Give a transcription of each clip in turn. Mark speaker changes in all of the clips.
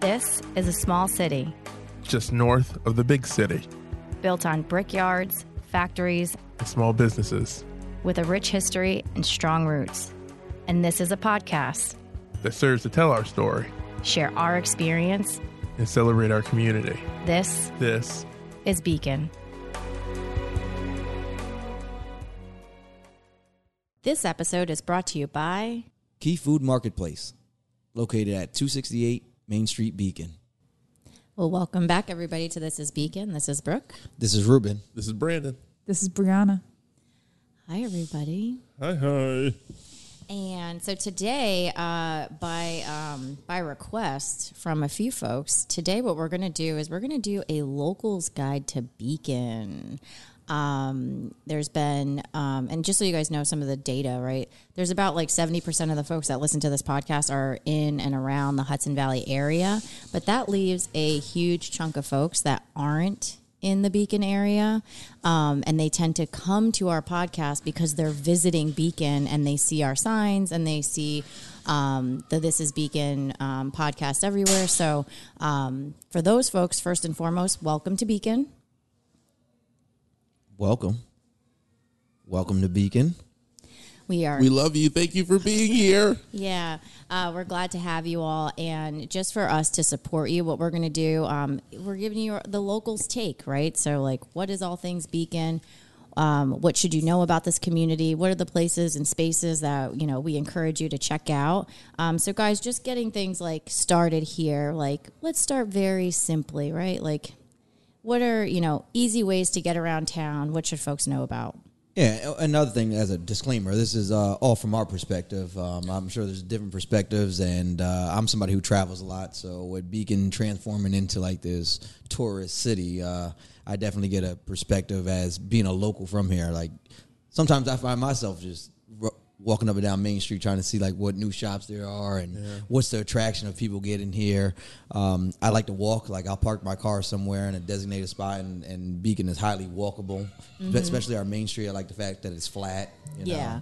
Speaker 1: This is a small city
Speaker 2: just north of the big city,
Speaker 1: built on brickyards, factories,
Speaker 2: and small businesses
Speaker 1: with a rich history and strong roots. And this is a podcast
Speaker 2: that serves to tell our story,
Speaker 1: share our experience,
Speaker 2: and celebrate our community.
Speaker 1: This
Speaker 2: This
Speaker 1: is Beacon. This episode is brought to you by
Speaker 3: Key Food Marketplace, located at 268 Main Street, Beacon.
Speaker 1: Well, welcome back, everybody, to This is Beacon. This is Brooke.
Speaker 3: This is Ruben.
Speaker 2: This is Brandon.
Speaker 4: This is Brianna.
Speaker 1: Hi, everybody.
Speaker 2: Hi, hi.
Speaker 1: And so today, uh, by um, by request from a few folks, today what we're going to do is we're going to do a locals guide to Beacon. Um, there's been, um, and just so you guys know some of the data, right? There's about like 70% of the folks that listen to this podcast are in and around the Hudson Valley area, but that leaves a huge chunk of folks that aren't in the Beacon area. Um, and they tend to come to our podcast because they're visiting Beacon and they see our signs and they see um, the This is Beacon um, podcast everywhere. So um, for those folks, first and foremost, welcome to Beacon.
Speaker 3: Welcome. Welcome to Beacon.
Speaker 1: We are.
Speaker 2: We love you. Thank you for being here.
Speaker 1: Yeah, uh, we're glad to have you all. And just for us to support you, what we're going to do, um, we're giving you the locals take, right? So, like, what is all things Beacon? Um, what should you know about this community? What are the places and spaces that you know we encourage you to check out? Um, so, guys, just getting things like started here. Like, let's start very simply, right? Like, what are you know easy ways to get around town? What should folks know about?
Speaker 3: Yeah, another thing as a disclaimer, this is uh, all from our perspective. Um, I'm sure there's different perspectives, and uh, I'm somebody who travels a lot. So with Beacon transforming into like this tourist city, uh, I definitely get a perspective as being a local from here. Like sometimes I find myself just walking up and down Main Street trying to see like what new shops there are and yeah. what's the attraction of people getting here. Um, I like to walk. Like I'll park my car somewhere in a designated spot, and, and Beacon is highly walkable, mm-hmm. especially our Main Street. I like the fact that it's flat. You know?
Speaker 1: Yeah.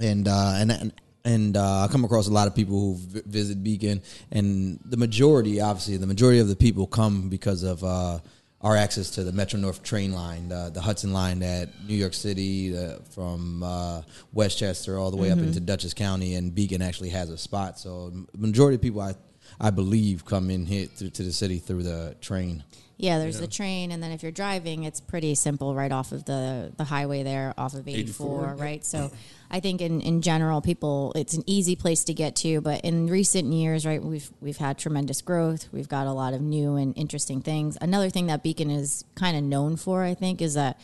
Speaker 3: And uh, and and and uh, I come across a lot of people who visit Beacon, and the majority, obviously, the majority of the people come because of uh, our access to the Metro North train line, the, the Hudson line at New York City, the, from uh, Westchester all the way mm-hmm. up into Dutchess County, and Beacon actually has a spot. So majority of people, I I believe, come in here to, to the city through the train.
Speaker 1: Yeah, there's the train, and then if you're driving, it's pretty simple right off of the the highway there, off of 84, 84 right? So, I think in, in general, people it's an easy place to get to. But in recent years, right, we've we've had tremendous growth. We've got a lot of new and interesting things. Another thing that Beacon is kind of known for, I think, is that,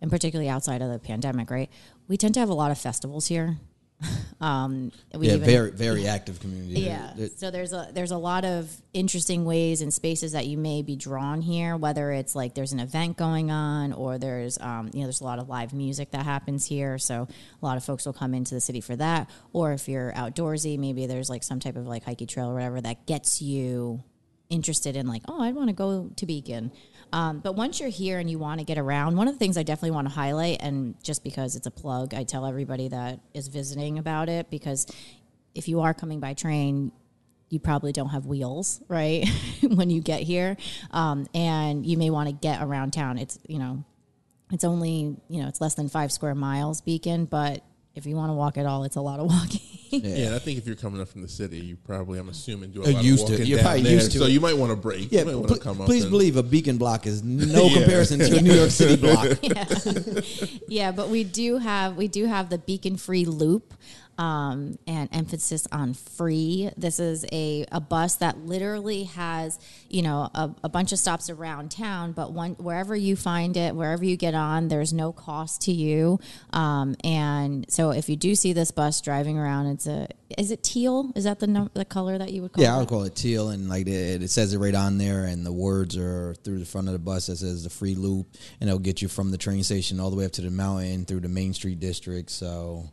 Speaker 1: and particularly outside of the pandemic, right, we tend to have a lot of festivals here.
Speaker 3: Um, we yeah, even, very very active community.
Speaker 1: Yeah, so there's a there's a lot of interesting ways and spaces that you may be drawn here. Whether it's like there's an event going on, or there's um, you know there's a lot of live music that happens here. So a lot of folks will come into the city for that. Or if you're outdoorsy, maybe there's like some type of like hiking trail or whatever that gets you interested in like oh I want to go to Beacon. Um, but once you're here and you want to get around, one of the things I definitely want to highlight, and just because it's a plug, I tell everybody that is visiting about it because if you are coming by train, you probably don't have wheels, right? when you get here, um, and you may want to get around town. It's you know, it's only you know it's less than five square miles, Beacon, but if you want to walk at all, it's a lot of walking.
Speaker 2: yeah. yeah, and I think if you're coming up from the city, you probably, I'm assuming, do a lot
Speaker 3: used
Speaker 2: of walking
Speaker 3: to. You're
Speaker 2: down
Speaker 3: probably
Speaker 2: there.
Speaker 3: used to.
Speaker 2: So you might want to break.
Speaker 3: Yeah,
Speaker 2: pl-
Speaker 3: please believe a beacon block is no yeah. comparison to a New York City block.
Speaker 1: yeah. yeah, but we do have we do have the beacon free loop um, and emphasis on free. This is a, a bus that literally has, you know, a, a, bunch of stops around town, but one, wherever you find it, wherever you get on, there's no cost to you. Um, and so if you do see this bus driving around, it's a, is it teal? Is that the num- the color that you would call
Speaker 3: yeah,
Speaker 1: it?
Speaker 3: I would call it teal. And like it, it says it right on there, and the words are through the front of the bus that says the free loop, and it'll get you from the train station all the way up to the mountain through the Main Street district. So,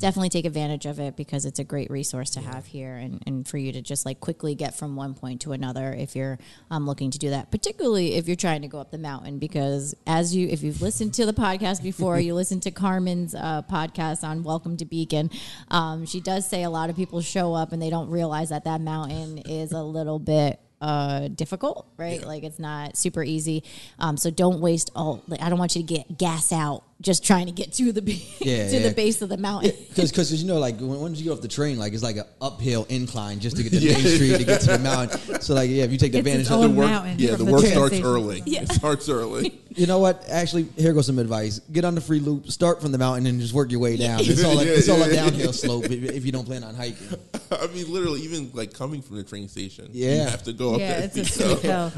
Speaker 1: definitely take advantage of it because it's a great resource to have here and, and for you to just like quickly get from one point to another if you're um, looking to do that particularly if you're trying to go up the mountain because as you if you've listened to the podcast before you listen to carmen's uh, podcast on welcome to beacon um, she does say a lot of people show up and they don't realize that that mountain is a little bit uh difficult right? Like it's not super easy. Um so don't waste all like, i don't want you to get gas out just trying to get to the
Speaker 3: Yeah,
Speaker 1: to
Speaker 3: yeah.
Speaker 1: the base of the mountain
Speaker 3: Because, because you know, like when, once you get off the train, like it's like an uphill incline just to get to
Speaker 2: Yeah.
Speaker 3: Main Street to get to the mountain. So, like, yeah, if you take
Speaker 4: It's
Speaker 3: advantage of the
Speaker 2: work,
Speaker 4: mountain
Speaker 2: yeah, the
Speaker 4: the
Speaker 2: work starts
Speaker 4: station.
Speaker 2: early. It starts early.
Speaker 3: You know what? Actually, here goes some advice: get on the free loop, start from the mountain, and just work your way down. It's all a,
Speaker 2: Yeah,
Speaker 3: it's all a
Speaker 2: yeah, yeah.
Speaker 3: downhill slope if, if you don't plan on hiking.
Speaker 2: I mean, literally, even like coming from the train station, yeah, you
Speaker 3: Yeah.
Speaker 2: have to go up
Speaker 4: Yeah,
Speaker 2: that
Speaker 4: it's a
Speaker 2: steep
Speaker 4: steep hill.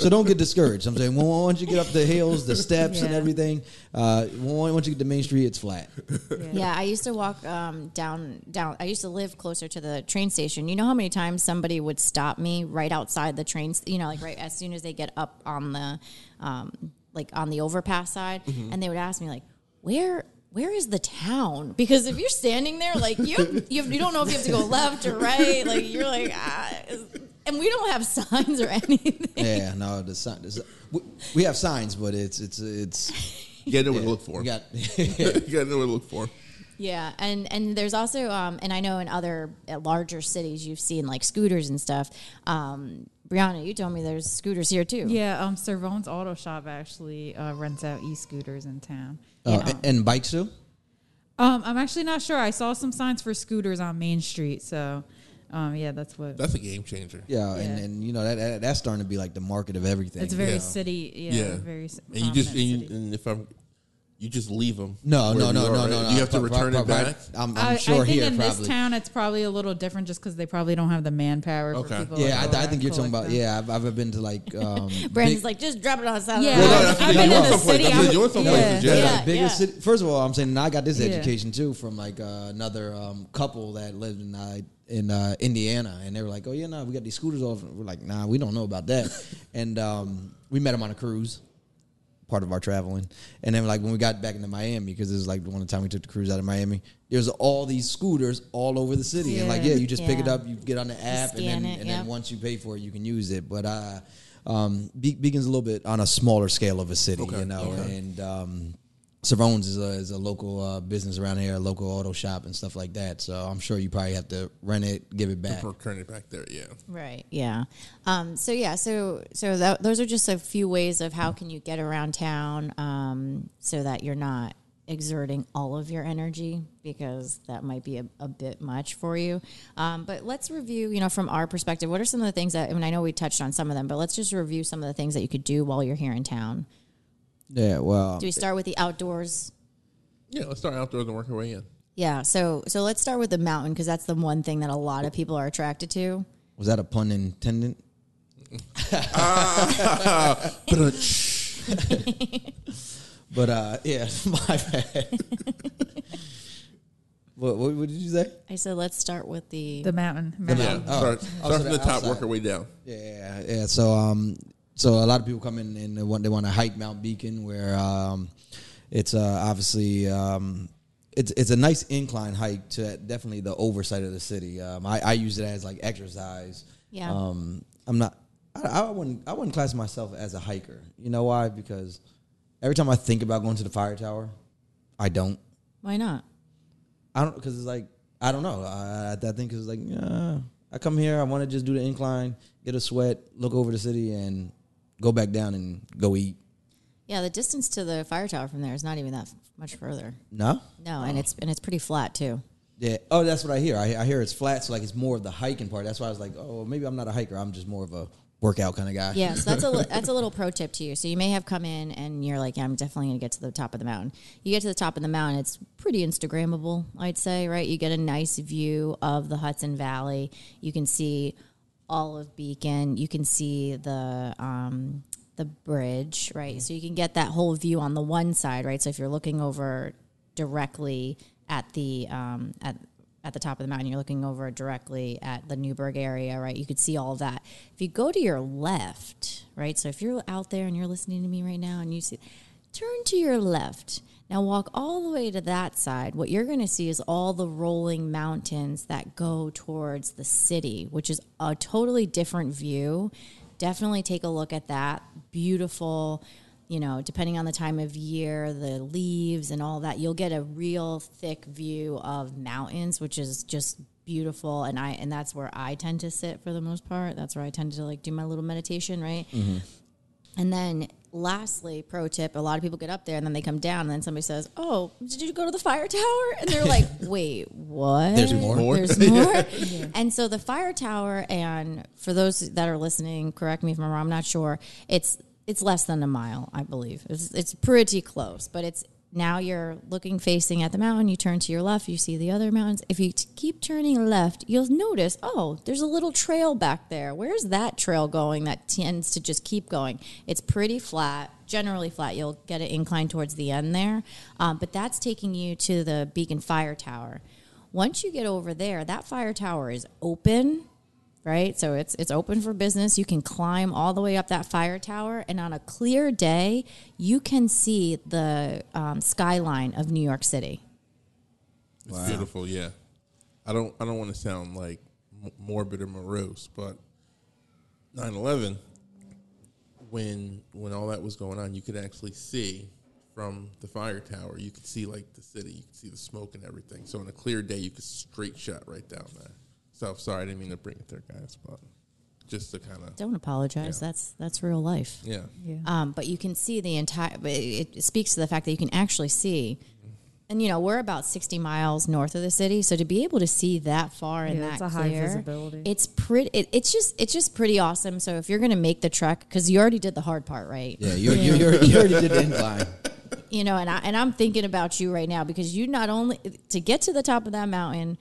Speaker 3: So don't get discouraged. I'm saying well, once you get up the hills, the steps, and everything, uh, once you get to Main Street, it's flat.
Speaker 1: Yeah, I used to walk um, down down. I used to live closer to the train station. You know how many times somebody would stop me right outside the trains? You know, like right as soon as they get up on the um, like on the overpass side, and they would ask me like, "Where?" Where is the town? Because if you're standing there, like you, you, you don't know if you have to go left or right. Like you're like, ah, and we don't have signs or anything.
Speaker 3: Yeah, no, the sign. the si- we, we have signs, but it's it's it's.
Speaker 2: You gotta know what to look for.
Speaker 3: We got
Speaker 2: you gotta know what to look for.
Speaker 1: Yeah, and and there's also um, and I know in other uh, larger cities you've seen like scooters and stuff. Um, Brianna, you told me there's scooters here too.
Speaker 4: Yeah, um, Servone's Auto Shop actually uh, rents out e-scooters in town.
Speaker 3: uh, and, and bikes too.
Speaker 4: Um, I'm actually not sure. I saw some signs for scooters on Main Street, so um, yeah, that's what.
Speaker 2: That's a game changer.
Speaker 3: Yeah, and,
Speaker 4: Yeah.
Speaker 3: and you know that, that that's starting to be like the market of everything.
Speaker 4: it's very
Speaker 2: Yeah.
Speaker 4: city, yeah,
Speaker 2: Yeah.
Speaker 4: very. s-
Speaker 2: And you just and, you, and if I'm, you just leave them.
Speaker 3: No, no, no, no, no, no.
Speaker 2: You have to
Speaker 3: Pro-
Speaker 2: return
Speaker 3: pro-
Speaker 2: it
Speaker 3: pro-
Speaker 2: back.
Speaker 3: I'm, I'm
Speaker 4: I,
Speaker 3: sure
Speaker 4: I think
Speaker 3: here
Speaker 4: in
Speaker 3: probably.
Speaker 4: this town it's probably a little different just because they probably don't have the manpower
Speaker 2: Okay.
Speaker 4: for people.
Speaker 3: yeah,
Speaker 4: to go
Speaker 3: I, I think you're talking about.
Speaker 4: them.
Speaker 3: Yeah, I've, I've been to like. Um,
Speaker 1: Brandon's
Speaker 3: big-
Speaker 1: like, just drop it on the side.
Speaker 4: Yeah,
Speaker 2: Well, no,
Speaker 4: I've been
Speaker 2: you
Speaker 4: in the city. I'm-
Speaker 2: what you want someplace,
Speaker 4: yeah.
Speaker 2: yeah.
Speaker 1: Yeah.
Speaker 3: biggest city. First of all, I'm saying I got this education too from like uh, another um, couple that lived in uh, in uh, Indiana, and they were like, "Oh yeah, no, we got these scooters off." We're like, "Nah, we don't know about that." and um, we met them on a cruise, part of our traveling. And then like when we got back into Miami, because it was like the one time we took the cruise out of Miami, there's all these scooters all over the city, and like
Speaker 4: Yeah.
Speaker 3: yeah, you just pick it up, you get on the app, and then
Speaker 1: it,
Speaker 3: and
Speaker 1: yep.
Speaker 3: then once you pay for it, you can use it. But uh, um, Be- Beacon's a little bit on a smaller scale of a city,
Speaker 2: Okay.
Speaker 3: you know,
Speaker 2: Okay.
Speaker 3: and um, Savone's is a, is a local uh, business around here, a local auto shop and stuff like that. So I'm sure you probably have to rent it, give it back.
Speaker 2: Return it back there. Yeah.
Speaker 1: Right. Yeah. Um, so yeah. So so that, those are just a few ways of how can you get around town um, so that you're not exerting all of your energy because that might be a, a bit much for you. Um, but let's review. You know, from our perspective, what are some of the things that? I mean, I know we touched on some of them, but let's just review some of the things that you could do while you're here in town.
Speaker 3: Yeah, well,
Speaker 1: Do we start with the outdoors?
Speaker 2: Yeah. Let's start outdoors and work our way in.
Speaker 1: Yeah. So so let's start with the mountain because that's the one thing that a lot of people are attracted to.
Speaker 3: was that a pun intended? But uh, yeah, my bad. what, what, what did you say?
Speaker 1: I said let's start with the.
Speaker 4: the mountain.
Speaker 3: The
Speaker 4: mountain.
Speaker 2: Yeah.
Speaker 3: Oh.
Speaker 2: Start,
Speaker 3: Oh,
Speaker 2: start
Speaker 3: so
Speaker 2: from
Speaker 3: the
Speaker 2: the top,
Speaker 3: outside.
Speaker 2: work our way down.
Speaker 3: Yeah, yeah. So, um, so a lot of people come in and they want they want to hike Mount Beacon, where um, it's uh, obviously um, it's it's a nice incline hike to definitely the oversight of the city. Um, I, I use it as like exercise.
Speaker 1: Yeah.
Speaker 3: Um, I'm not. I, I wouldn't. I wouldn't class myself as a hiker. You know why? Because every time I think about going to the fire tower, I don't.
Speaker 1: why not?
Speaker 3: I don't because it's like I don't know. I, I think it's like yeah. I come here. I want to just do the incline, get a sweat, look over the city, and go back down and go eat.
Speaker 1: Yeah, the distance to the fire tower from there is not even that much further.
Speaker 3: No.
Speaker 1: No, and it's and it's pretty flat too.
Speaker 3: Yeah. Oh, that's what I hear. I, I hear it's flat, so like it's more of the hiking part. That's why I was like, oh, maybe I'm not a hiker. I'm just more of a workout kind of guy.
Speaker 1: Yeah, so that's a that's a little pro tip to you. So you may have come in and you're like, yeah, I'm definitely going to get to the top of the mountain. You get to the top of the mountain, it's pretty Instagrammable, I'd say, right? You get a nice view of the Hudson Valley. You can see all of Beacon. You can see the um, the bridge, right? So you can get that whole view on the one side, right? So if you're looking over directly at the um, at at the top of the mountain, you're looking over directly at the Newburgh area, right? You could see all that. If you go to your left, right? So if you're out there and you're listening to me right now and you see, turn to your left. Now walk all the way to that side. What you're going to see is all the rolling mountains that go towards the city, which is a totally different view. Definitely take a look at that. Beautiful, you know, depending on the time of year, the leaves and all that, you'll get a real thick view of mountains, which is just beautiful and I and that's where I tend to sit for the most part. That's where I tend to like do my little meditation, right? Mm-hmm. And then lastly, pro tip, a lot of people get up there and then they come down and then somebody says, "Oh, did you go to the fire tower?" And they're like, "Wait, what?
Speaker 3: There's more?
Speaker 2: More?
Speaker 1: There's more." And so the fire tower and for those that are listening, correct me if I'm wrong, I'm not sure. It's it's less than a mile, I believe. It's it's pretty close, but it's now you're looking facing at the mountain. You turn to your left, you see the other mountains. If you t- keep turning left, you'll notice, oh, there's a little trail back there. Where's that trail going that tends to just keep going? It's pretty flat, generally flat. You'll get it inclined towards the end there, um, but that's taking you to the Beacon Fire Tower. Once you get over there, that fire tower is open right? So it's it's open for business. You can climb all the way up that fire tower, and on a clear day, you can see the um, skyline of New York City.
Speaker 2: It's beautiful, yeah. I don't I don't want to sound like morbid or morose, but 9/11 when when all that was going on, you could actually see from the fire tower. You could see like the city, you could see the smoke and everything. So on a clear day, you could straight shot right down there. So sorry, I didn't mean to bring it there, guys, but just to kind of
Speaker 1: Don't apologize.
Speaker 2: Yeah.
Speaker 1: That's that's real life.
Speaker 2: yeah.
Speaker 4: Yeah.
Speaker 1: Um, but you can see the entire. It, it speaks to the fact that you can actually see. And you know we're about sixty miles north of the city, so to be able to see that far and
Speaker 4: Yeah,
Speaker 1: that
Speaker 4: it's a high
Speaker 1: clear,
Speaker 4: visibility.
Speaker 1: it's pretty. It, it's just it's just pretty awesome. So if you're going to make the trek, because you already did the hard part, right?
Speaker 3: Yeah, you you you already, you already did the incline.
Speaker 1: you know, and I and I'm thinking about you right now because you not only to get to the top of that mountain.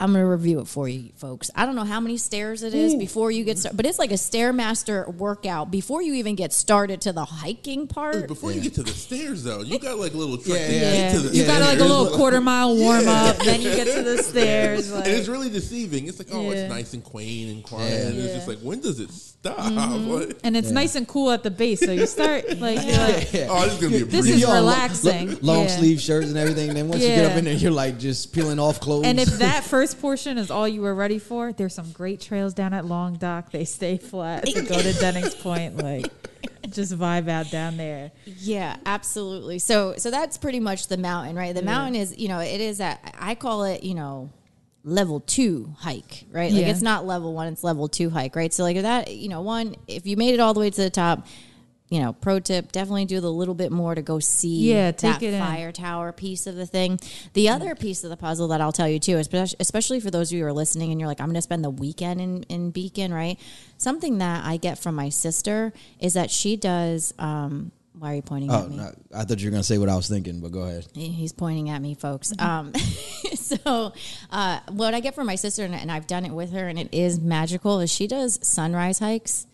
Speaker 1: I'm going to review it for you, folks. I don't know how many stairs it is before you get started, but it's like a stairmaster workout before you even get started to the hiking part.
Speaker 2: Before you get to the stairs, though, you got like a little trick
Speaker 3: Yeah,
Speaker 2: to
Speaker 3: yeah.
Speaker 2: get to the
Speaker 4: You got like a little quarter mile warm up, then you get to the stairs. Like,
Speaker 2: and it's really deceiving. It's like, oh,
Speaker 4: Yeah.
Speaker 2: it's nice and quaint and quiet.
Speaker 3: Yeah.
Speaker 2: And it's just like, when does it stop? Mm-hmm. Like,
Speaker 4: and it's nice and cool at the base, so you start like you're like,
Speaker 2: oh, this is gonna be a
Speaker 4: This
Speaker 2: breeze.
Speaker 4: is
Speaker 3: You all lo-
Speaker 4: relaxing.
Speaker 3: lo- long
Speaker 4: Yeah.
Speaker 3: sleeve shirts and everything. Then once you get up in there, you're like just peeling off clothes.
Speaker 4: And if that first portion is all you were ready for, there's some great trails down at Long Dock. They stay flat to go to Dennings Point. Like, just vibe out down there.
Speaker 1: Yeah, absolutely. So so that's pretty much the mountain, right? The mountain is, you know, it is at I call it, you know, level 2 hike, right? Like it's not level 1, it's level 2 hike, right? So like that, you know, one if you made it all the way to the top, you know, pro tip, definitely do the little bit more to go see
Speaker 4: Yeah, take
Speaker 1: that
Speaker 4: it in.
Speaker 1: fire tower piece of the thing. The other piece of the puzzle that I'll tell you too, especially, especially for those of you who are listening and you're like, I'm going to spend the weekend in, in Beacon, right? Something that I get from my sister is that she does, um, why are you pointing
Speaker 3: oh,
Speaker 1: at me?
Speaker 3: no, I thought you were gonna say what I was thinking, but go ahead.
Speaker 1: He's pointing at me, folks. Um, so, uh, what I get from my sister, and, and I've done it with her, and it is magical, is she does sunrise hikes.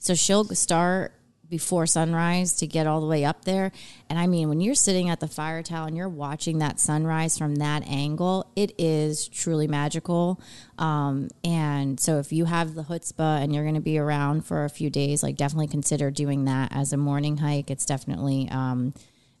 Speaker 1: So she'll start before sunrise to get all the way up there. And I mean, when you're sitting at the fire tower and you're watching that sunrise from that angle, it is truly magical. Um, and so, if you have the chutzpah and you're going to be around for a few days, like definitely consider doing that as a morning hike. It's definitely. Um,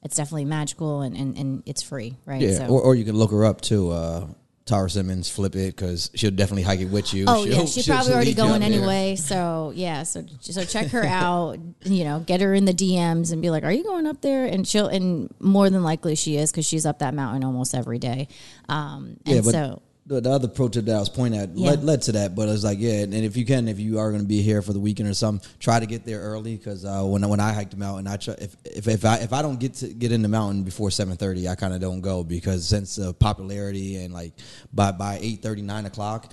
Speaker 1: it's definitely magical and, and, and it's free, right?
Speaker 3: Yeah,
Speaker 1: So-
Speaker 3: or, or you can look her up too. Uh, Tara Simmons, flip it because she'll definitely hike it with you.
Speaker 1: Oh
Speaker 3: She'll-
Speaker 1: yeah, she's
Speaker 3: she'll-
Speaker 1: probably
Speaker 3: she'll
Speaker 1: already going anyway. So yeah, so so check her out. You know, get her in the DMs and be like, "Are you going up there?" And she'll and more than likely she is because she's up that mountain almost every day. Um, and
Speaker 3: Yeah, but
Speaker 1: so
Speaker 3: the, the other pro tip that I was pointing at
Speaker 1: Yeah.
Speaker 3: led, led to that, but I was like, yeah, and if you can, if you are going to be here for the weekend or something, try to get there early because uh, when I- when I hiked the mountain, I try, if if if I if I don't get to get in the mountain before seven thirty, I kind of don't go because since the popularity and like by by eight thirty nine o'clock.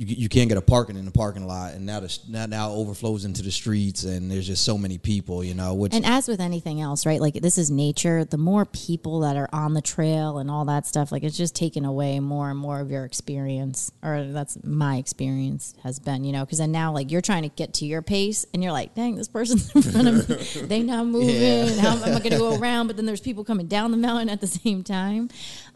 Speaker 3: You, you can't get a parking in the parking lot, and now the now, now overflows into the streets, and there's just so many people, you know. Which
Speaker 1: And as with anything else, right? Like this is nature. The more people that are on the trail and all that stuff, like it's just taking away more and more of your experience. Or that's my experience has been, you know, because then now like you're trying to get to your pace and you're like, dang, this person's in front of me. they not moving.
Speaker 3: Yeah.
Speaker 1: How am I going to go around? But then there's people coming down the mountain at the same time.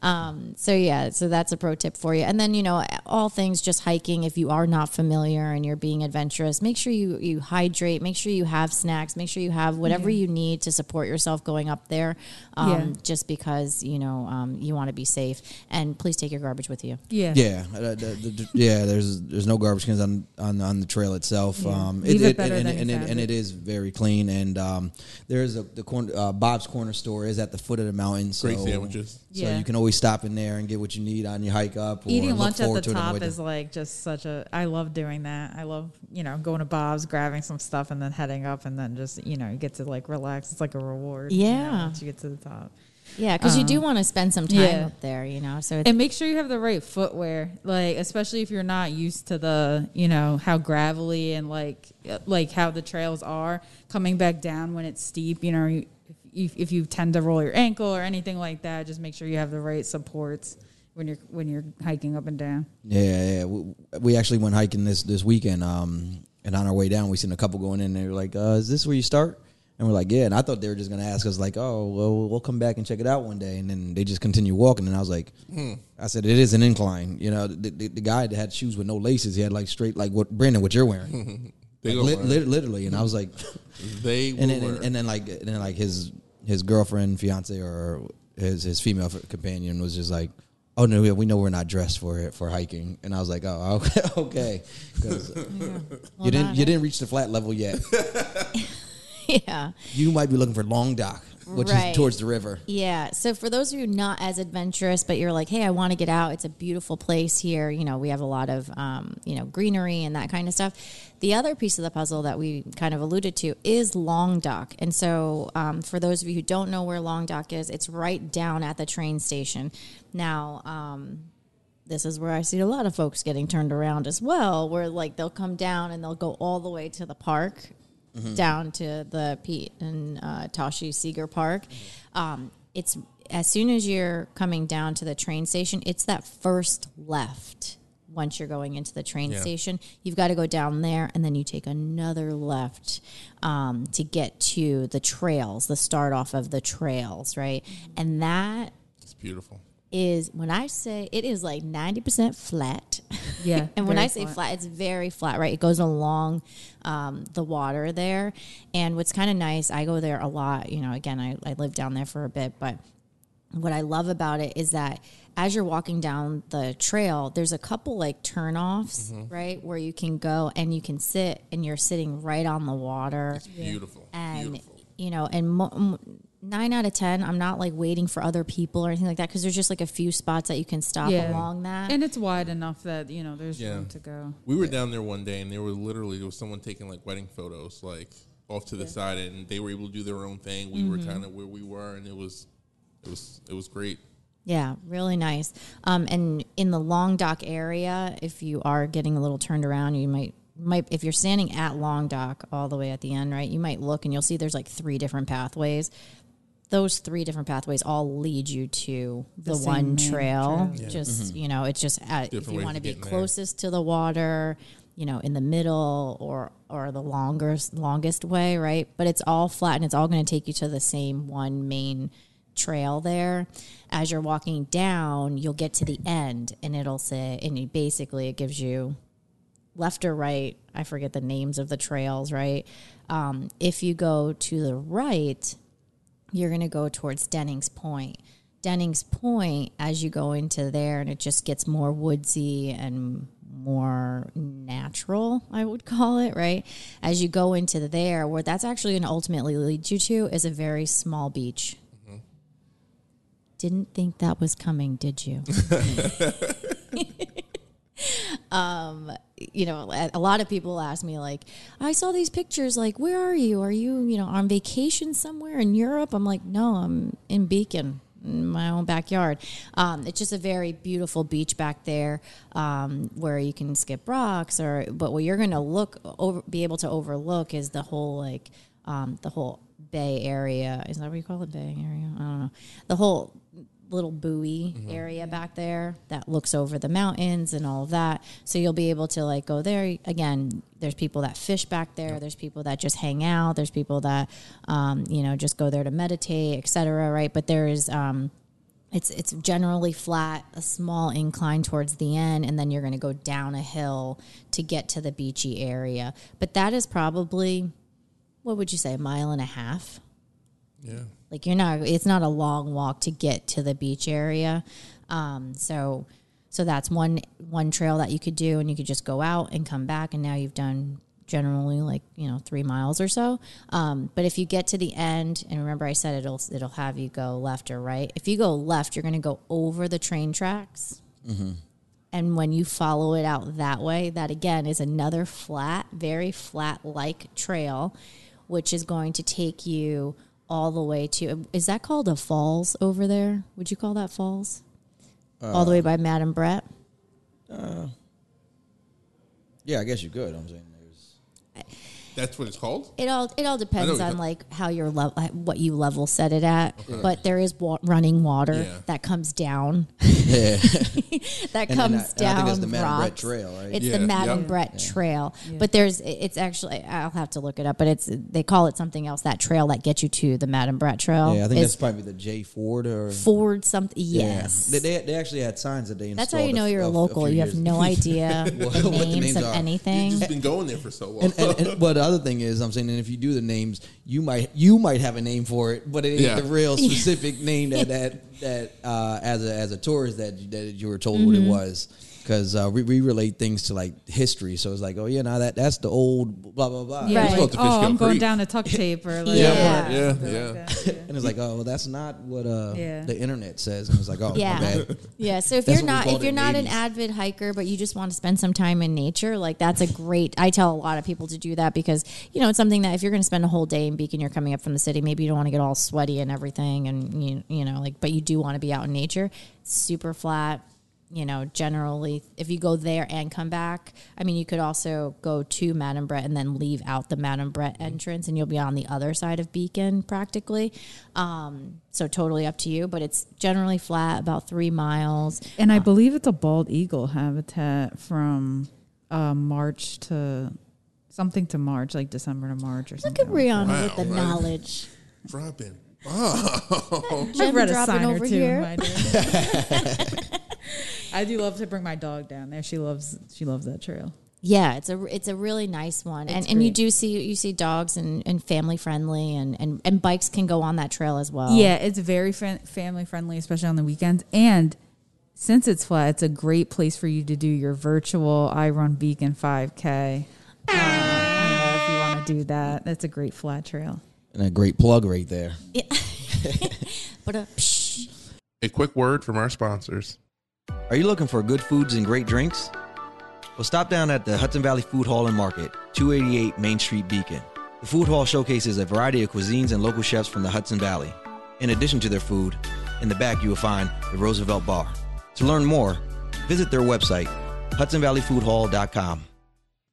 Speaker 1: Um, so yeah, so that's a pro tip for you. And then, you know, all things just hiking hiking, if you are not familiar and you're being adventurous, make sure you you hydrate. Make sure you have snacks. Make sure you have whatever you need to support yourself going up there. Um,
Speaker 4: Yeah.
Speaker 1: Just because you know um, you want to be safe, and please take your garbage with you.
Speaker 4: Yeah.
Speaker 3: Yeah, uh, the- the- the- yeah. There's there's no garbage cans on on, on the trail itself.
Speaker 4: Yeah.
Speaker 3: Um,
Speaker 4: Leave it better
Speaker 3: and,
Speaker 4: than
Speaker 3: and,
Speaker 4: you
Speaker 3: and,
Speaker 4: found
Speaker 3: and
Speaker 4: it.
Speaker 3: it is very clean. And um, there's a the corner, uh, Bob's Corner store is at the foot of the mountain. So,
Speaker 2: Great sandwiches.
Speaker 3: So
Speaker 4: Yeah.
Speaker 3: you can always stop in there and get what you need on your hike up. Or
Speaker 4: Eating lunch at the
Speaker 3: to
Speaker 4: top is like just such a. I love doing that. I love you know going to Bob's, grabbing some stuff, and then heading up, and then just you know you get to like relax. It's like a reward. you know,
Speaker 1: Yeah.
Speaker 4: once you get to the top.
Speaker 1: Yeah, because you do want to spend some time
Speaker 4: yeah.
Speaker 1: up there, you know. So it's,
Speaker 4: And make sure you have the right footwear, like especially if you're not used to the, you know, how gravelly and like uh, like how the trails are coming back down when it's steep. You know, you, if, if you tend to roll your ankle or anything like that, just make sure you have the right supports when you're when you're hiking up and down.
Speaker 3: Yeah, yeah. We, we actually went hiking this this weekend. Um, and on our way down, we seen a couple going in. and They were like, uh, "Is this where you start?" And we're like, "Yeah." And I thought they were just gonna ask us like, "Oh, well, we'll come back and check it out one day." And then they just continue walking. And I was like, "I said it is an incline." You know, the, the, the guy that had shoes with no laces, he had like straight like what Brandon, what you're wearing,
Speaker 2: They
Speaker 3: Like,
Speaker 2: go
Speaker 3: lit- literally. And I was like,
Speaker 2: They will
Speaker 3: and then
Speaker 2: learn.
Speaker 3: and then like and then like his his girlfriend, fiance, or his his female companion was just like, "Oh no, we know we're not dressed for it for hiking." And I was like, "Oh, okay, okay." 'Cause
Speaker 1: Well,
Speaker 3: you didn't you didn't reach the flat level yet.
Speaker 1: yeah.
Speaker 3: you might be looking for Long Dock, which
Speaker 1: Right.
Speaker 3: is towards the river.
Speaker 1: Yeah. So for those of you not as adventurous, but you're like, hey, I want to get out. It's a beautiful place here. You know, we have a lot of, um, you know, greenery and that kind of stuff. The other piece of the puzzle that we kind of alluded to is Long Dock. And so um, for those of you who don't know where Long Dock is, it's right down at the train station. Now, um, this is where I see a lot of folks getting turned around as well, where like they'll come down and they'll go all the way to the park, down to the Pete and uh, Toshi Seeger Park. Um, it's as soon as you're coming down to the train station, it's that first left. Once you're going into the train
Speaker 2: Yeah.
Speaker 1: station, you've got to go down there, and then you take another left um, to get to the trails, the start off of the trails, right? And that
Speaker 2: it's beautiful.
Speaker 1: is when I say it is like 90% flat.
Speaker 4: Yeah,
Speaker 1: and when I say
Speaker 4: flat.
Speaker 1: flat. it's very flat, right? It goes along um, the water there. And what's kind of nice, I go there a lot. You know, again, I, I lived down there for a bit, but what I love about it is that as you're walking down the trail, there's a couple like turnoffs, right? Where you can go and you can sit and you're sitting right on the water It's
Speaker 2: Beautiful.
Speaker 1: and
Speaker 2: beautiful.
Speaker 1: you know and mo- m- nine out of ten i'm not like waiting for other people or anything like that because there's just like a few spots that you can stop
Speaker 4: Yeah.
Speaker 1: along that
Speaker 4: and it's wide enough that you know there's
Speaker 2: Yeah.
Speaker 4: room to go.
Speaker 2: We were down there one day, and there were literally there was someone taking like wedding photos, like off to the side, and they were able to do their own thing. We were kind of where we were, and it was, it was, it was great.
Speaker 1: yeah really nice um, and in the long dock area if you are getting a little turned around you might might if you're standing at long dock all the way at the end right you might look and you'll see there's like three different pathways those three different pathways all lead you to the,
Speaker 4: The
Speaker 1: one
Speaker 4: main
Speaker 1: trail.
Speaker 4: trail.
Speaker 1: Just you know, it's just at, if you want to be
Speaker 2: getting there.
Speaker 1: closest to the water, you know, in the middle or or the longest longest way, right? But it's all flat and it's all going to take you to the same one main trail there. As you're walking down, you'll get to the end and it'll say and you basically it gives you left or right. I forget the names of the trails, right? Um, if you go to the right, you're going to go towards Dennings Point. Dennings Point, as you go into there, and it just gets more woodsy and more natural, I would call it, right? As you go into there, where that's actually going to ultimately lead you to is a very small beach. Mm-hmm. Didn't think that was coming, did you? Um, you know, a lot of people ask me like, I saw these pictures. Like, where are you? Are you, you know, on vacation somewhere in Europe? I'm like, no, I'm in Beacon, in my own backyard. Um, it's just a very beautiful beach back there um, where you can skip rocks. Or, but what you're going to look over, be able to overlook is the whole like um, the whole Bay Area. Is that what you call it, Bay Area? I don't know. The whole little buoy area back there that looks over the mountains and all of that. So you'll be able to like go there again. There's people that fish back there. There's people that just hang out. There's people that um, you know just go there to meditate, etc. Right? But there's um, it's it's generally flat, a small incline towards the end, and then you're going to go down a hill to get to the beachy area. But that is probably, what would you say, a mile and a half?
Speaker 2: Yeah.
Speaker 1: Like you're not, it's not a long walk to get to the beach area. Um, so, so that's one one trail that you could do, and you could just go out and come back, and now you've done generally like you know three miles or so. Um, but if you get to the end, and remember I said it'll it'll have you go left or right. If you go left, you're going to go over the train tracks. And when you follow it out that way, that again is another flat, very flat like trail, which is going to take you all the way to. Is that called a falls over there? Would you call that falls? all the uh, way by Madam Brett.
Speaker 3: Uh, yeah, I guess you could. I'm saying.
Speaker 2: That's what it's called?
Speaker 1: It all it all depends on like how your level, what you level set it at. But there is wa- running water
Speaker 2: Yeah.
Speaker 1: that comes down.
Speaker 3: Yeah.
Speaker 1: that
Speaker 3: And
Speaker 1: comes
Speaker 3: I- and I
Speaker 1: down.
Speaker 3: think that's the Madam Brett. Trail, right?
Speaker 1: It's
Speaker 2: Yeah,
Speaker 1: the Madam
Speaker 2: yep.
Speaker 1: Brett Trail, but there's it's actually I'll have to look it up, but it's they call it something else. That trail that gets you to the Madam Brett Trail.
Speaker 3: yeah, I think
Speaker 1: is
Speaker 3: that's probably the J Ford or.
Speaker 1: Ford something. Yes,
Speaker 3: Yeah. They, they, they actually had signs that they installed.
Speaker 1: that's how you know
Speaker 3: a-
Speaker 1: you're
Speaker 3: a- a
Speaker 1: local.
Speaker 3: few
Speaker 1: You have
Speaker 3: years-
Speaker 1: no idea
Speaker 3: What-
Speaker 1: the
Speaker 3: what the
Speaker 1: names,
Speaker 3: names
Speaker 1: of
Speaker 3: are.
Speaker 1: anything.
Speaker 2: You've just been going there for so long.
Speaker 3: And, and, and, but the other thing is, I'm saying, and if you do the names, you might you might have a name for it, but it ain't
Speaker 2: Yeah.
Speaker 3: the real specific name that that that uh, as a as a tourist that that you were told what it was. Because uh, we, we relate things to like history, so it's like, oh yeah, now that that's the old blah blah blah,
Speaker 4: Yeah,
Speaker 1: Right.
Speaker 4: like, oh, I'm going down to tuck tape or like,
Speaker 1: Yeah.
Speaker 2: Yeah,
Speaker 4: something
Speaker 2: yeah.
Speaker 4: like
Speaker 3: and it's like, oh, well, that's not what uh,
Speaker 4: Yeah.
Speaker 3: the internet says, and it's like, oh,
Speaker 1: Yeah.
Speaker 3: my bad.
Speaker 1: Yeah, so if
Speaker 3: That's
Speaker 1: you're not if you're
Speaker 3: in the
Speaker 1: not an avid hiker but you just want to spend some time in nature, like that's a great I tell a lot of people to do that because you know, it's something that if you're going to spend a whole day in Beacon, you're coming up from the city, maybe you don't want to get all sweaty and everything and you, you know, like but you do want to be out in nature. Super flat, you know, generally if you go there and come back, I mean, you could also go to Madam Brett and then leave out the Madam Brett entrance and you'll be on the other side of Beacon practically. Um, so totally up to you, but it's generally flat, about three miles.
Speaker 4: And I believe it's a bald eagle habitat from uh, March to something to March, like December to March or
Speaker 1: Look
Speaker 4: something.
Speaker 1: Look at Brianna
Speaker 2: Wow,
Speaker 1: with the
Speaker 2: right.
Speaker 1: knowledge.
Speaker 2: Dropping. Oh.
Speaker 4: I've read a
Speaker 1: dropping
Speaker 4: sign or
Speaker 1: over
Speaker 4: two
Speaker 1: here.
Speaker 4: in my day. I do love to bring my dog down there. She loves she loves that trail.
Speaker 1: Yeah, it's a it's a really nice one, and
Speaker 4: It's
Speaker 1: and you
Speaker 4: great.
Speaker 1: do see you see dogs and, and family friendly, and, and and bikes can go on that trail as well.
Speaker 4: Yeah, it's very fan- family friendly, especially on the weekends. And since it's flat, it's a great place for you to do your virtual I Run Beacon 5K. Uh, you know, if you want to do that, that's a great flat trail.
Speaker 3: And a great plug right there. Yeah.
Speaker 1: but uh, psh,
Speaker 2: A quick word from our sponsors.
Speaker 3: Are you looking for good foods and great drinks? Well, stop down at the Hudson Valley Food Hall and Market, 288 Main Street, Beacon. The food hall showcases a variety of cuisines and local chefs from the Hudson Valley. In addition to their food, in the back you will find the Roosevelt Bar. To learn more, visit their website, hudsonvalleyfoodhall.com.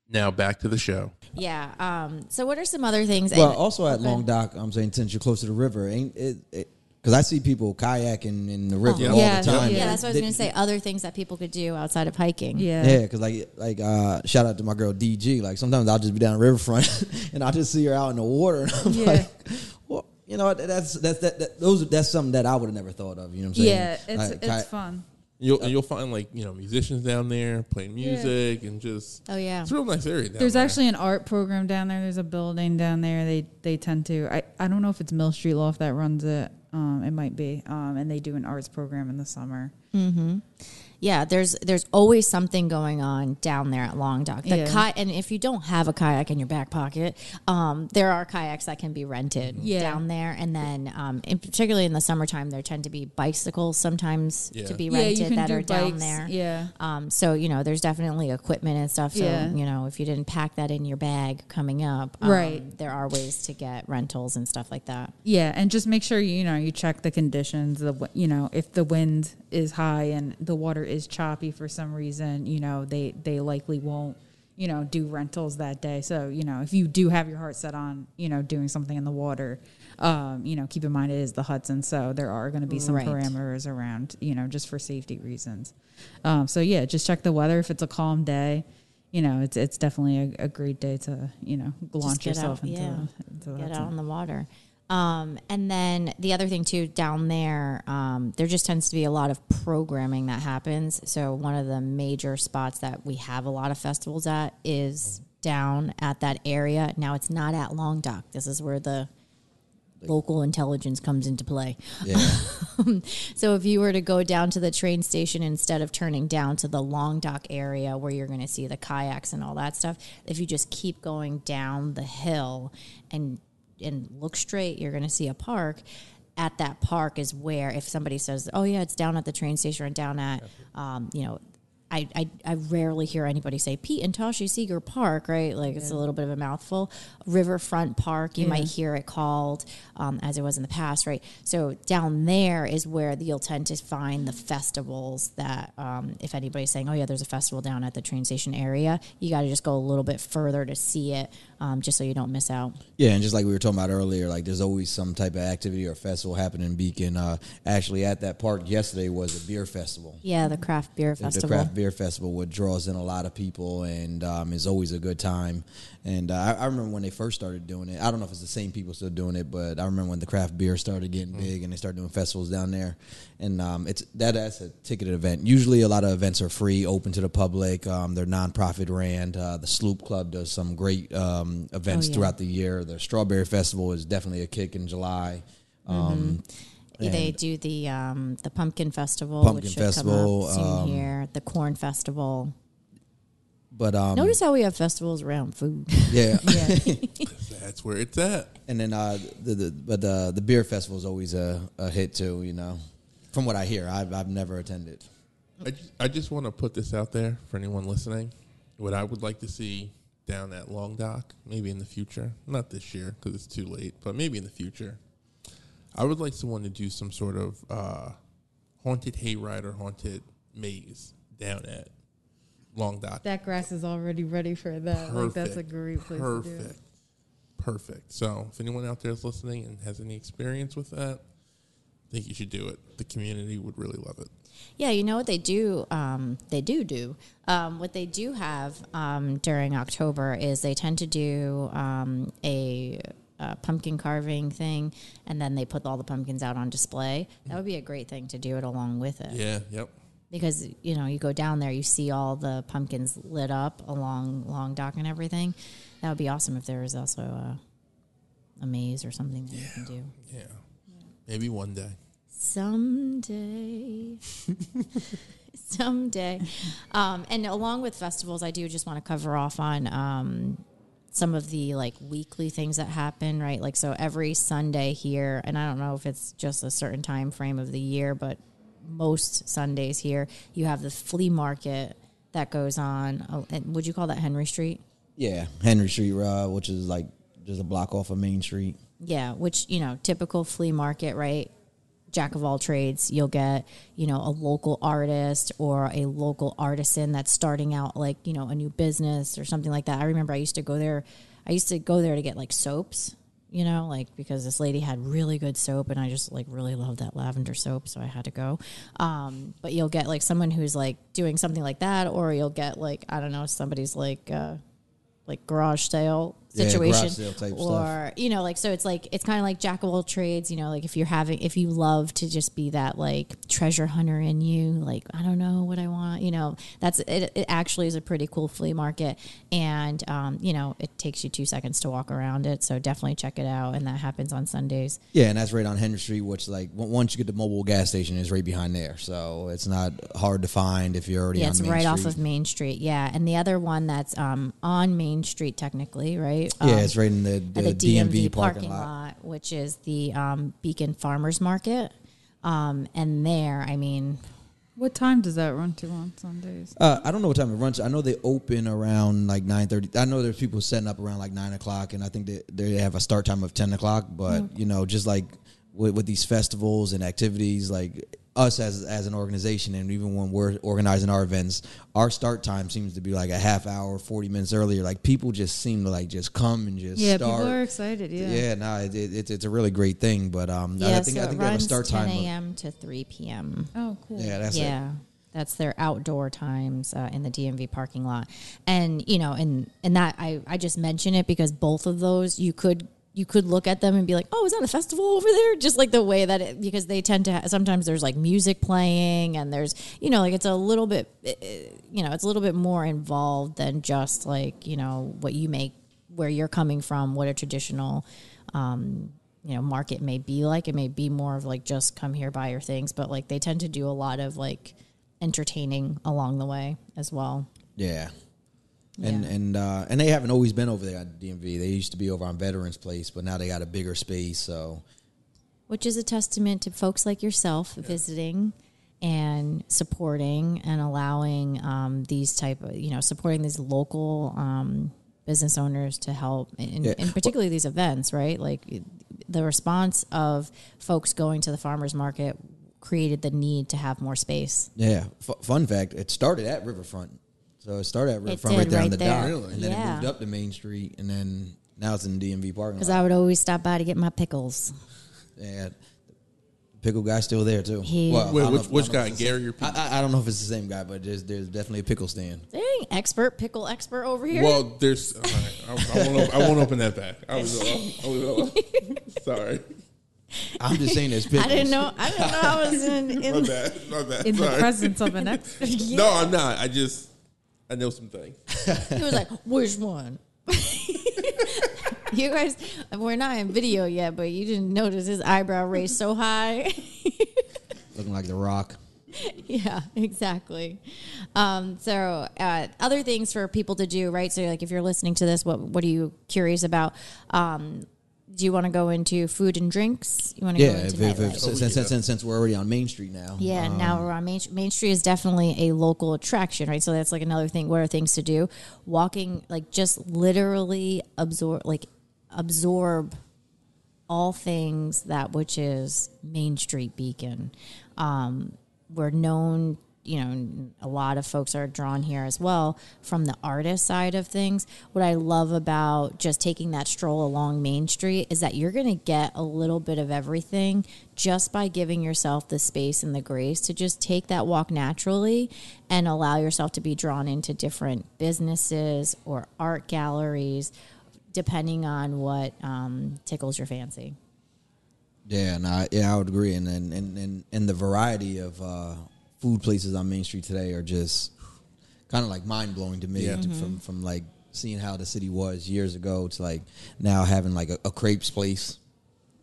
Speaker 2: Now back to the show.
Speaker 1: yeah. Um. So what are some other things?
Speaker 3: Well,
Speaker 1: and-
Speaker 3: also at
Speaker 1: okay.
Speaker 3: Long Dock, I'm saying since you're close to the river, ain't it? Because I see people kayaking in the river
Speaker 2: Yeah.
Speaker 3: all
Speaker 4: Yeah,
Speaker 3: the time.
Speaker 1: Yeah,
Speaker 4: Yeah.
Speaker 1: that's what I was going to say. Other things that people could do outside of hiking.
Speaker 4: Yeah.
Speaker 3: Yeah, because like like uh, shout out to my girl DG. Like sometimes I'll just be down the riverfront and I'll just see her out in the water. And I'm
Speaker 4: Yeah.
Speaker 3: like, well, you know, that's that's that, that those that's something that I would have never thought of. You know what I'm saying?
Speaker 4: Yeah, it's
Speaker 3: Like,
Speaker 4: it's
Speaker 3: ki-
Speaker 4: fun.
Speaker 2: You'll and you'll find like you know musicians down there playing music and just
Speaker 1: Oh yeah.
Speaker 2: it's a real nice area. Down
Speaker 4: There's
Speaker 2: there.
Speaker 4: actually an art program down there. There's a building down there. They they tend to. I, I don't know if it's Mill Street Loft that runs it. Um, it might be. Um, and they do an arts program in the summer.
Speaker 1: Yeah, there's there's always something going on down there at Long Dock. The
Speaker 4: Yeah.
Speaker 1: ki- and if you don't have a kayak in your back pocket, um, there are kayaks that can be rented
Speaker 4: Yeah.
Speaker 1: down there. And then, um, in particularly in the summertime, there tend to be bicycles sometimes
Speaker 2: Yeah.
Speaker 1: to be rented
Speaker 4: can
Speaker 1: that
Speaker 4: do
Speaker 1: are down there.
Speaker 4: Yeah.
Speaker 1: Um, so you know, there's definitely equipment and stuff. So
Speaker 4: Yeah.
Speaker 1: you know, if you didn't pack that in your bag coming up, um,
Speaker 4: Right.
Speaker 1: there are ways to get rentals and stuff like that.
Speaker 4: Yeah, and just make sure you know you check the conditions. The wi- you know if the wind is high and the water is choppy for some reason, you know they they likely won't you know do rentals that day. So you know if you do have your heart set on you know doing something in the water, um, you know keep in mind it is the Hudson, so there are going to be some
Speaker 1: Right.
Speaker 4: parameters around you know just for safety reasons. Um, so yeah, just check the weather. If it's a calm day. You know, it's it's definitely a, a great day to you know launch yourself
Speaker 1: out,
Speaker 4: into,
Speaker 1: yeah.
Speaker 4: into
Speaker 1: Get out on the water. Um, and then the other thing too, down there, um, there just tends to be a lot of programming that happens. So one of the major spots that we have a lot of festivals at is down at that area. Now it's not at Long Dock. This is where the local intelligence comes into play.
Speaker 3: Yeah.
Speaker 1: So if you were to go down to the train station instead of turning down to the Long Dock area where you're going to see the kayaks and all that stuff, if you just keep going down the hill and and look straight, you're going to see a park. At that park is where if somebody says, "Oh yeah, it's down at the train station or down at," um, you know. I, I, I rarely hear anybody say Pete and Toshi Seeger Park, right? Like it's a little bit of a mouthful. Riverfront Park, you might hear it called, um, as it was in the past, right? So down there is where you'll tend to find the festivals that, um, if anybody's saying, oh yeah, there's a festival down at the train station area, you got to just go a little bit further to see it, um, just so you don't miss out.
Speaker 3: Yeah, and just like we were talking about earlier, like there's always some type of activity or festival happening in Beacon. Uh, actually, at that park yesterday was a beer festival.
Speaker 1: Yeah, the craft beer festival.
Speaker 3: The craft beer festival, which draws in a lot of people and um, is always a good time. And uh, I, I remember when they first started doing it. I don't know if it's the same people still doing it, but I remember when the craft beer started getting big and they started doing festivals down there. And um, it's that that's a ticketed event. Usually, a lot of events are free, open to the public. Um, they're nonprofit ran. Uh, the Sloop Club does some great um, events
Speaker 1: Oh, yeah.
Speaker 3: throughout the year. The Strawberry Festival is definitely a kick in July. Um,
Speaker 1: they do the um, the pumpkin festival,
Speaker 3: Pumpkin
Speaker 1: which should
Speaker 3: festival,
Speaker 1: come up soon
Speaker 3: um,
Speaker 1: here. The corn festival.
Speaker 3: But um,
Speaker 1: Notice how we have festivals around food.
Speaker 3: yeah,
Speaker 4: Yeah.
Speaker 2: That's where it's at.
Speaker 3: And then uh, the, the but the the beer festival is always a, a hit too. You know, from what I hear, I've I've never attended.
Speaker 2: I just, I just want to put this out there for anyone listening. What I would like to see down at Long Dock, maybe in the future, not this year because it's too late, but maybe in the future, I would like someone to do some sort of uh, haunted hayride or haunted maze down at Long Dock.
Speaker 4: that grass is already ready for that. Like that's a great place to do it.
Speaker 2: Perfect. Perfect. So, if anyone out there is listening and has any experience with that, I think you should do it. The community would really love it.
Speaker 1: Yeah, you know what they do? Um, they do do. Um, what they do have um, during October is they tend to do um, a, uh pumpkin carving thing, and then they put all the pumpkins out on display. That would be a great thing to do it along with it.
Speaker 2: Yeah. Yep.
Speaker 1: Because you know you go down there, you see all the pumpkins lit up along Long Dock and everything. That would be awesome if there was also a, a maze or something that you can do.
Speaker 2: Yeah. Maybe one day.
Speaker 1: Someday. Someday. Um, and along with festivals, I do just want to cover off on um, some of the like weekly things that happen, right? Like, so every Sunday here, and I don't know if it's just a certain time frame of the year, but most Sundays here, you have the flea market that goes on. Oh, and would you call that Henry Street?
Speaker 3: Yeah, Henry Street, uh, which is like just a block off of Main Street.
Speaker 1: Yeah, which, you know, typical flea market, right? Jack of all trades. You'll get, you know, a local artist or a local artisan that's starting out like, you know, a new business or something like that. I remember I used to go there I used to go there to get like soaps, you know, like because this lady had really good soap and I just like really loved that lavender soap, so I had to go. Um, but you'll get like someone who's like doing something like that or you'll get like I don't know, somebody's like uh like garage sale situation
Speaker 3: type
Speaker 1: or you know like so it's like it's kind of like jack of all trades you know like if you're having if you love to just be that like treasure hunter in you like i don't know what i want you know that's it, it actually is a pretty cool flea market and um, you know it takes you two seconds to walk around it so definitely check it out and that happens on sundays.
Speaker 3: Yeah, and that's right on Henry Street, which like once you get the Mobil gas station, is right behind there, so it's not hard to find if you're already
Speaker 1: yeah
Speaker 3: on
Speaker 1: it's
Speaker 3: Main
Speaker 1: right off of main street yeah and the other one that's um, on main street technically right
Speaker 3: Yeah,
Speaker 1: Um,
Speaker 3: it's right in the, the,
Speaker 1: the
Speaker 3: DMV,
Speaker 1: DMV,
Speaker 3: parking, lot.
Speaker 1: which is the um, Beacon Farmers Market. Um, and there, I mean,
Speaker 4: What time does that run to on Sundays?
Speaker 3: Uh, I don't know what time it runs. I know they open around like nine thirty. I know there's people setting up around like nine o'clock, and I think they they have a start time of ten o'clock. But you know, just like with, with these festivals and activities, like us as as an organization, and even when we're organizing our events, our start time seems to be like a half hour, forty minutes earlier. Like people just seem to like just come and just
Speaker 4: Yeah,
Speaker 3: start.
Speaker 4: people are excited. Yeah.
Speaker 3: yeah, no, it, it, it's it's a really great thing. But um,
Speaker 1: yeah,
Speaker 3: I think
Speaker 1: so
Speaker 3: I think they have a
Speaker 1: runs
Speaker 3: start
Speaker 1: 10
Speaker 3: time. Of,
Speaker 1: a.m. to 3 p.m.
Speaker 4: Oh, cool.
Speaker 3: yeah, that's it.
Speaker 1: yeah. That's their outdoor times uh, in the DMV parking lot, and you know, and and that I I just mention it because both of those you could you could look at them and be like, "Oh, is that a festival over there?" Just like the way that it, because they tend to ha- sometimes there's like music playing and there's you know like it's a little bit eh, eh, you know it's a little bit more involved than just like you know what you make where you're coming from, what a traditional um, you know market may be like. It may be more of like just come here buy your things, but like they tend to do a lot of like entertaining along the way as well.
Speaker 3: Yeah. And
Speaker 1: Yeah.
Speaker 3: and uh, and they haven't always been over there at DMV. They used to be over on Veterans Place, but now they got a bigger space. So
Speaker 1: which is a testament to folks like yourself visiting and supporting and allowing um, these type of you know supporting these local um, business owners to help and,
Speaker 3: Yeah.
Speaker 1: in particularly these events right like the response of folks going to the farmers market created the need to have more space
Speaker 3: yeah, F- fun fact: it started at Riverfront. So it started at Riverfront
Speaker 1: did,
Speaker 3: right there on the
Speaker 1: there.
Speaker 3: dock,
Speaker 2: Really?
Speaker 3: and then
Speaker 1: Yeah.
Speaker 3: it moved up to Main Street, and then now it's in the DMV parking
Speaker 1: because. I would always stop by to get my pickles
Speaker 3: yeah, pickle guy's still there too.
Speaker 1: He-
Speaker 3: I don't
Speaker 2: Wait, which,
Speaker 3: if- I
Speaker 2: which guy?
Speaker 3: if it's the
Speaker 2: Gary or Pete?
Speaker 3: I, I- I don't know if it's the same guy, but there's there's definitely a pickle stand.
Speaker 1: dang expert pickle expert over here
Speaker 2: Well, there's. All right, I, I, won't, I won't open that back. I was. I was sorry.
Speaker 3: I'm just saying this. pickles.
Speaker 1: I didn't know I didn't know I was in,
Speaker 2: My bad. My bad.
Speaker 4: in the presence of an expert.
Speaker 2: No, I'm not. I just. I know some things.
Speaker 1: He was like, "Which one?" you guys, we're not in video yet, but you didn't notice his eyebrow raised so high.
Speaker 3: Looking like the Rock.
Speaker 1: yeah, exactly. Um, so, uh, other things for people to do, right? So, like, if you're listening to this, what what are you curious about? Um, do you want to go into food and drinks? You want to
Speaker 3: Yeah,
Speaker 1: go
Speaker 3: if,
Speaker 1: into
Speaker 3: if, if,
Speaker 1: nightlife?
Speaker 3: since, since, since, since we're already on Main Street now.
Speaker 1: Yeah,
Speaker 3: um,
Speaker 1: now we're on Main, Main Street is definitely a local attraction, right? So that's like another thing. What are things to do? Walking, like just literally absorb, like absorb all things that which is Main Street Beacon. Um, we're known, you know, a lot of folks are drawn here as well from the artist side of things. What I love about just taking that stroll along Main Street is that you're going to get a little bit of everything just by giving yourself the space and the grace to just take that walk naturally and allow yourself to be drawn into different businesses or art galleries depending on what um, tickles your fancy.
Speaker 3: Yeah, I- yeah, I would agree, and and and and, and the variety of uh, food places on Main Street today are just kind of like mind blowing to me.
Speaker 2: Yeah.
Speaker 3: to- From from like seeing how the city was years ago to like now having like a, a crepes place,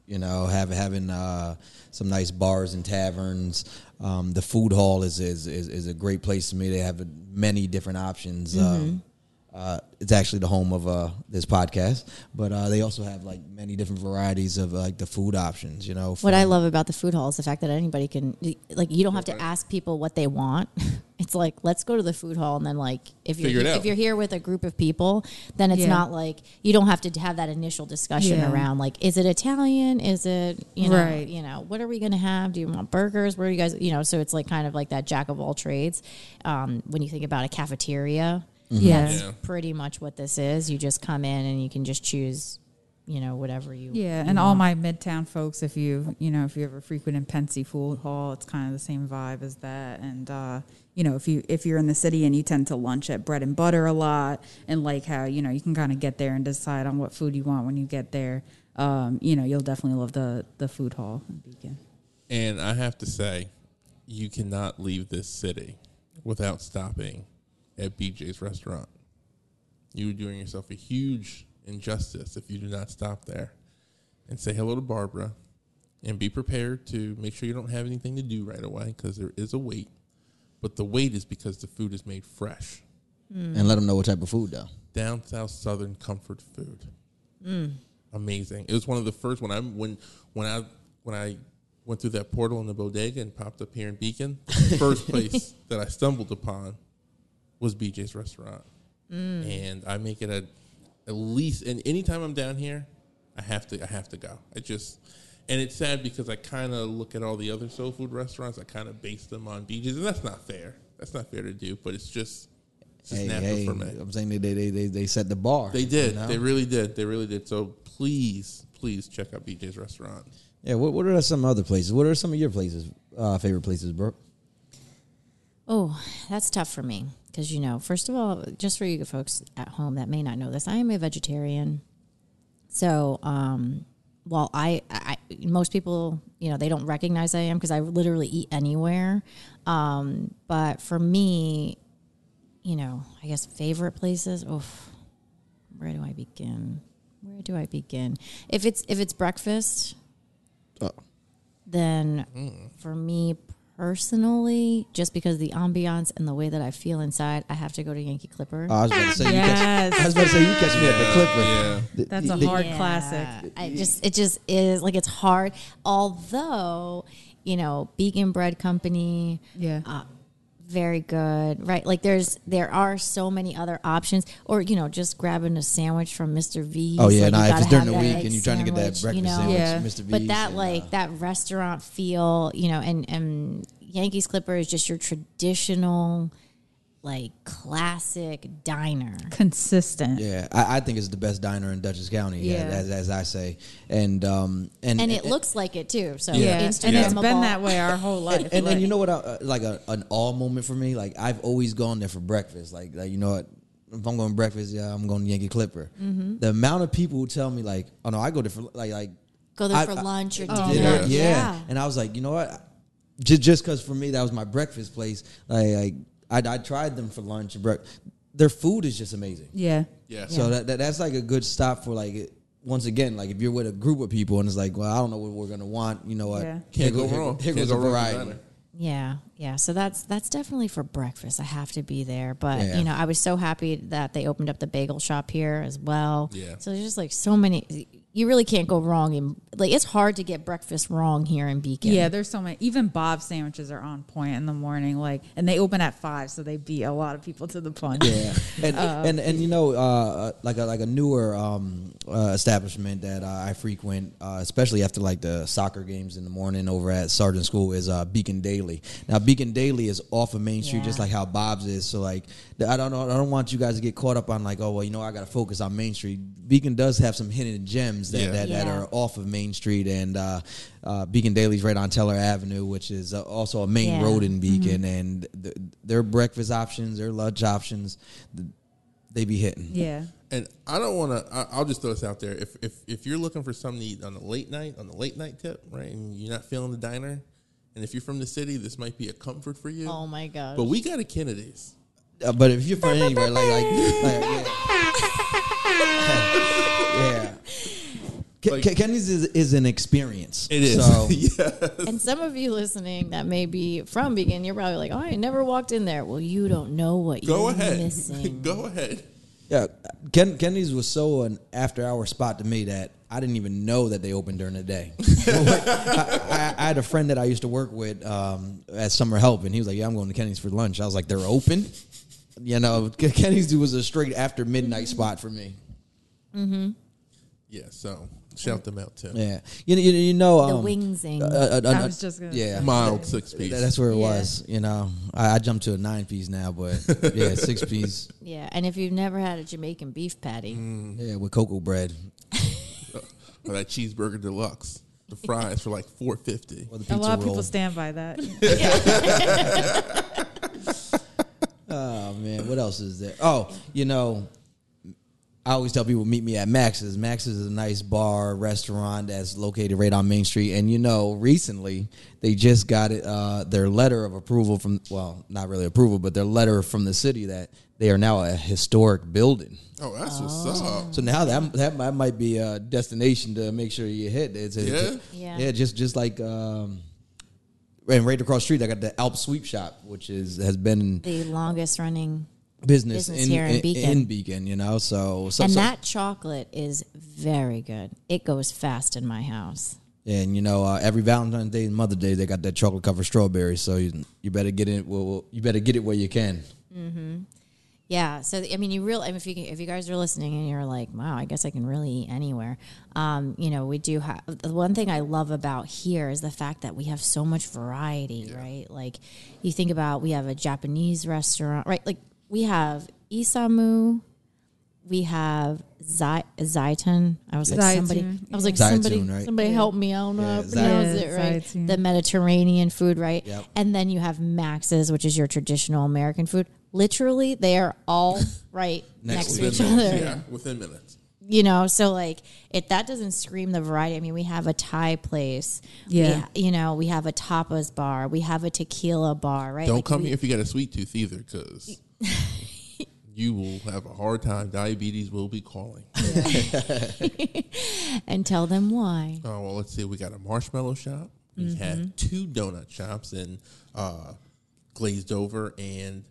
Speaker 3: you know, having having uh, some nice bars and taverns. Um, the food hall is, is is is a great place to me. They have many different options. Um, uh, it's actually the home of uh, this podcast, but uh, they also have like many different varieties of like the food options. You know,
Speaker 1: What I love about the food hall is the fact that anybody can, like, you don't have to ask people what they want. It's like, let's go to the food hall, and then like, if you're
Speaker 2: Figure it out.
Speaker 1: if you're here with a group of people, then it's
Speaker 4: Yeah.
Speaker 1: not like you don't have to have that initial discussion
Speaker 4: Yeah.
Speaker 1: around like, is it Italian? Is it you know,
Speaker 4: Right.
Speaker 1: you know, what are we gonna have? Do you want burgers? Where are you guys? You know, so it's like kind of like that jack of all trades. Um, when you think about a cafeteria,
Speaker 4: Yeah.
Speaker 1: that's
Speaker 2: Yeah.
Speaker 1: pretty much what this is. You just come in and you can just choose, you know, whatever you
Speaker 4: Yeah,
Speaker 1: you
Speaker 4: and all my midtown folks, if you you know if you ever frequent in Pennsy Food Hall, it's kind of the same vibe as that. And uh, you know if you if you're in the city and you tend to lunch at Bread and Butter a lot, and like how you know you can kind of get there and decide on what food you want when you get there. Um, you know you'll definitely love the the food hall in Beacon.
Speaker 2: And I have to say, you cannot leave this city without stopping at BJ's restaurant. You are doing yourself a huge injustice if you do not stop there and say hello to Barbara and be prepared to make sure you don't have anything to do right away because there is a wait. But the wait is because the food is made fresh. Mm.
Speaker 3: and let them know what type of food though.
Speaker 2: Down south southern comfort food. Mm. Amazing. It was one of the first when I when when I when I went through that portal in the bodega and popped up here in Beacon. The first place that I stumbled upon was BJ's restaurant, and I make it a at least. And anytime I'm down here, I have to I have to go. I just and it's sad because I kind of look at all the other soul food restaurants. I kind of base them on BJ's, and that's not fair. That's not fair to do. But it's just it's just
Speaker 3: Hey,
Speaker 2: natural
Speaker 3: hey,
Speaker 2: for me.
Speaker 3: I'm saying they, they they they they set the bar.
Speaker 2: They did.
Speaker 3: you know?
Speaker 2: They really did. They really did. So please, please check out BJ's restaurant.
Speaker 3: yeah. What, what are some other places? What are some of your places? Uh, favorite places, Brooke?
Speaker 1: Oh, that's tough for me because you know, first of all, just for you folks at home that may not know this, I am a vegetarian. So, um, while I, I, most people, you know, they don't recognize I am because I literally eat anywhere. Um, but for me, you know, I guess favorite places. Oof, where do I begin? Where do I begin? If it's if it's breakfast, then for me personally, just because the ambiance and the way that I feel inside, I have to go to Yankee Clipper.
Speaker 3: I was about to say you
Speaker 4: Yes.
Speaker 3: catch. I was about to say you catch me at the Clipper.
Speaker 2: Yeah.
Speaker 3: The-
Speaker 4: That's a
Speaker 3: the-
Speaker 4: hard
Speaker 1: Yeah.
Speaker 4: classic.
Speaker 1: I just it just is like it's hard. Although you know, Beacon Bread Company,
Speaker 4: Yeah.
Speaker 1: uh, very good, right? Like there's there are so many other options, or you know, just grabbing a sandwich from Mr. V's.
Speaker 3: Oh, yeah,
Speaker 1: like,
Speaker 3: nah, if it's during the week and you're trying to get that
Speaker 1: sandwich, you
Speaker 3: breakfast
Speaker 1: know?
Speaker 3: sandwich,
Speaker 4: Yeah.
Speaker 3: Mr.
Speaker 1: V.
Speaker 3: But
Speaker 1: that
Speaker 3: and,
Speaker 1: like
Speaker 3: uh,
Speaker 1: that restaurant feel, you know, and and Yankees Clipper is just your traditional, like classic diner.
Speaker 4: Consistent.
Speaker 3: Yeah, I, I think it's the best diner in Dutchess County, yeah.
Speaker 4: Yeah.
Speaker 3: as, as I say, and um and
Speaker 1: And it looks like it too. So
Speaker 4: Yeah,
Speaker 1: Instagrammable.
Speaker 4: and it's been that way our whole life.
Speaker 3: and, and,
Speaker 4: Like-
Speaker 3: and you know what? I, uh, like a, an all moment for me. Like I've always gone there for breakfast. Like like you know what? If I'm going breakfast, yeah, I'm going to Yankee Clipper.
Speaker 1: Mm-hmm.
Speaker 3: The amount of people who tell me like, oh no, I go there for like like
Speaker 1: Go there
Speaker 3: I-
Speaker 1: for
Speaker 3: I-
Speaker 1: lunch or
Speaker 4: Oh,
Speaker 1: dinner.
Speaker 3: dinner,
Speaker 2: Yeah.
Speaker 3: yeah. And I was like, you know what? Just just because for me that was my breakfast place. Like, like I I tried them for lunch and breakfast. Their food is just amazing.
Speaker 4: yeah.
Speaker 2: Yeah.
Speaker 3: So that, that that's like a good stop for like it- once again like if you're with a group of people and it's like well I don't know what we're gonna want you know what
Speaker 4: Yeah.
Speaker 2: Can't
Speaker 3: Here
Speaker 2: go
Speaker 3: here-
Speaker 2: wrong.
Speaker 3: here
Speaker 2: Can't
Speaker 3: goes a
Speaker 2: go wrong with
Speaker 3: variety.
Speaker 1: Yeah, yeah. So that's that's definitely for breakfast. I have to be there. But
Speaker 3: Yeah.
Speaker 1: you know, I was so happy that they opened up the bagel shop here as well.
Speaker 2: Yeah.
Speaker 1: So there's just like so many. You really can't go wrong. In like, it's hard to get breakfast wrong here in Beacon.
Speaker 4: Yeah, there's so many. Even Bob's sandwiches are on point in the morning. Like, and they open at five, so they beat a lot of people to the punch.
Speaker 3: yeah and and and you know uh like a like a newer um uh, establishment that uh, I frequent uh, especially after like the soccer games in the morning over at Sargent School is uh Beacon Daily now Beacon Daily is off of Main Street
Speaker 1: Yeah.
Speaker 3: just like how Bob's is so like I don't know I don't want you guys to get caught up on like oh well you know I got to focus on Main Street Beacon does have some hidden gems that
Speaker 2: Yeah.
Speaker 3: that, that
Speaker 1: Yeah.
Speaker 3: are off of Main Street and uh, uh, Beacon Daily's right on Teller Avenue which is uh, also a main
Speaker 1: Yeah.
Speaker 3: road in Beacon and th- their breakfast options their lunch options th- they be hitting
Speaker 4: Yeah.
Speaker 2: And I don't want to. I'll just throw this out there. If if if you're looking for something to eat on the late night, on the late night tip, right, and you're not feeling the diner, and if you're from the city, this might be a comfort for you.
Speaker 1: Oh my god.
Speaker 2: But we got a Kennedy's.
Speaker 3: Uh, but if you're from anywhere, like, like, like yeah, yeah. Ke-
Speaker 2: Like-
Speaker 3: Kenny's is, is an experience.
Speaker 2: It is.
Speaker 3: So
Speaker 2: yeah.
Speaker 1: and some of you listening that may be from Beacon, you're probably like, "Oh, I never walked in there." Well, you don't know what
Speaker 2: Go
Speaker 1: you're
Speaker 2: ahead.
Speaker 1: missing.
Speaker 2: Go ahead.
Speaker 3: yeah, Ken, Kenny's was so an after hour spot to me that I didn't even know that they opened during the day. I, I, I had a friend that I used to work with um, at summer help, and he was like, "Yeah, I'm going to Kenny's for lunch." I was like, "They're open." You know, Kenny's was a straight after midnight spot for me.
Speaker 2: Yeah. So shout them out too.
Speaker 3: Yeah, you know, you, you know,
Speaker 1: The
Speaker 3: um,
Speaker 1: wingsing.
Speaker 3: uh, uh, uh,
Speaker 4: I was just gonna
Speaker 3: yeah,
Speaker 4: say.
Speaker 2: Mild six piece.
Speaker 3: That's where it
Speaker 4: Yeah.
Speaker 3: was. You know, I, I jumped to a nine piece now, but yeah, six piece.
Speaker 1: yeah, and if you've never had a Jamaican beef patty,
Speaker 3: Yeah, with cocoa bread.
Speaker 2: or that cheeseburger deluxe. The fries for like four fifty.
Speaker 3: Or
Speaker 4: A lot of
Speaker 3: roll.
Speaker 4: people stand by that.
Speaker 3: Oh man, what else is there? Oh, you know, I always tell people meet me at Max's. Max's is a nice bar restaurant that's located right on Main Street. And you know, recently they just got it, uh, their letter of approval from well, not really approval, but their letter from the city that they are now a historic building.
Speaker 2: Oh, that's what's up.
Speaker 3: So now that that might- might be a destination to make sure you hit. It's, it's-
Speaker 2: Yeah?
Speaker 1: Yeah.
Speaker 3: yeah, just just like um, and right across the street, I got the Alps Sweet Shop, which is has been
Speaker 1: the longest running,
Speaker 3: business,
Speaker 1: Business
Speaker 3: in,
Speaker 1: here in
Speaker 3: in,
Speaker 1: Beacon.
Speaker 3: in Beacon, you know. So, so
Speaker 1: and
Speaker 3: so-
Speaker 1: that chocolate is very good. It goes fast in my house.
Speaker 3: and you know uh, every Valentine's Day and Mother's Day they got that chocolate covered strawberry. So you, you better get it. Well, well, you better get it where you can. Mm-hmm.
Speaker 1: Yeah, so I mean, you real if you if you guys are listening and you're like, wow, I guess I can really eat anywhere. Um, you know, we do have the one thing I love about here is the fact that we have so much variety, right? Like, you think about we have a Japanese restaurant, right? Like we have Isamu, we have Zai- Zaitan. I was like
Speaker 4: Zaitun,
Speaker 1: somebody. I was like
Speaker 3: Zaitun,
Speaker 1: somebody.
Speaker 3: right?
Speaker 1: Somebody help me. I don't know
Speaker 3: Yeah,
Speaker 1: pronounce
Speaker 4: Zai-
Speaker 1: it right.
Speaker 4: Zaitun.
Speaker 1: The Mediterranean food, right?
Speaker 3: Yep.
Speaker 1: And then you have Max's, which is your traditional American food. Literally, they are all right next,
Speaker 3: Next
Speaker 1: to
Speaker 3: to
Speaker 1: each
Speaker 2: minutes.
Speaker 1: other.
Speaker 2: Yeah, within minutes.
Speaker 1: you know so like if that doesn't scream the variety i mean we have a thai place
Speaker 4: Yeah.
Speaker 1: ha- you know we have a tapas bar we have a tequila bar right
Speaker 2: Don't
Speaker 1: Like,
Speaker 2: come
Speaker 1: we-
Speaker 2: here if you got a sweet tooth either, because you will have a hard time. Diabetes will be calling.
Speaker 1: and tell them why
Speaker 2: Oh well, let's see. We got a marshmallow shop. We
Speaker 1: Mm-hmm.
Speaker 2: have two donut shops in uh, Glazed Over and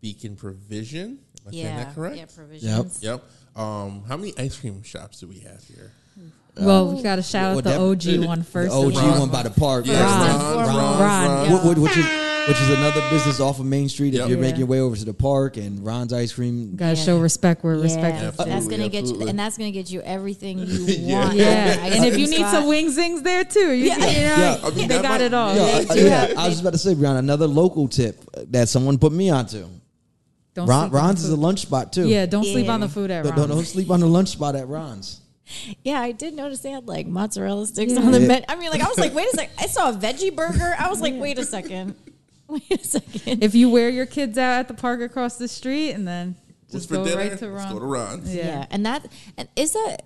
Speaker 2: Beacon Provision. Am I saying
Speaker 1: yeah
Speaker 2: that correct?
Speaker 1: yeah provisions
Speaker 2: Yep. Um, how many ice cream shops do we have here?
Speaker 4: Well, we got to shout
Speaker 3: Well,
Speaker 4: out the
Speaker 3: that-
Speaker 4: OG one first.
Speaker 3: The OG
Speaker 2: Ron-
Speaker 3: one by the park.
Speaker 2: Yeah,
Speaker 4: Ron.
Speaker 2: Ron,
Speaker 1: Ron.
Speaker 2: Ron,
Speaker 4: Ron,
Speaker 2: Ron.
Speaker 4: yeah.
Speaker 3: Wh- wh- which is which is another business off of Main Street. If
Speaker 2: Yep.
Speaker 3: you're
Speaker 4: Yeah.
Speaker 3: making your way over to the park and Ron's ice cream,
Speaker 4: Got to
Speaker 1: Yeah.
Speaker 4: show respect where
Speaker 1: yeah,
Speaker 4: respect is
Speaker 1: that's gonna get you, and that's gonna get you everything you want.
Speaker 4: Yeah,
Speaker 1: at
Speaker 4: and if you need some wing zings there too, you,
Speaker 1: Yeah.
Speaker 4: you know,
Speaker 3: Yeah.
Speaker 2: I mean,
Speaker 4: they got
Speaker 2: might-
Speaker 4: it all.
Speaker 3: yeah,
Speaker 1: They
Speaker 3: I, yeah, I was about to say, Brian, another local tip that someone put me onto.
Speaker 4: Don't
Speaker 3: Ron,
Speaker 4: sleep on
Speaker 3: Ron's
Speaker 4: the
Speaker 3: is a
Speaker 4: food.
Speaker 3: lunch spot too.
Speaker 4: Yeah, don't sleep on the food at Ron's.
Speaker 3: don't, don't sleep on the lunch spot at Ron's.
Speaker 1: Yeah, I did notice they had like mozzarella sticks
Speaker 4: Yeah.
Speaker 1: on the
Speaker 3: Yeah.
Speaker 1: menu. I mean, like I was like, wait a second, I saw a veggie burger. I was like, wait a second. Wait a second.
Speaker 4: If you wear your kids out at the park across the street and then just
Speaker 2: for
Speaker 4: go
Speaker 2: dinner?
Speaker 4: right to
Speaker 2: Let's
Speaker 4: Ron.
Speaker 2: go to Ron's.
Speaker 1: yeah.
Speaker 4: Yeah.
Speaker 1: and that and is that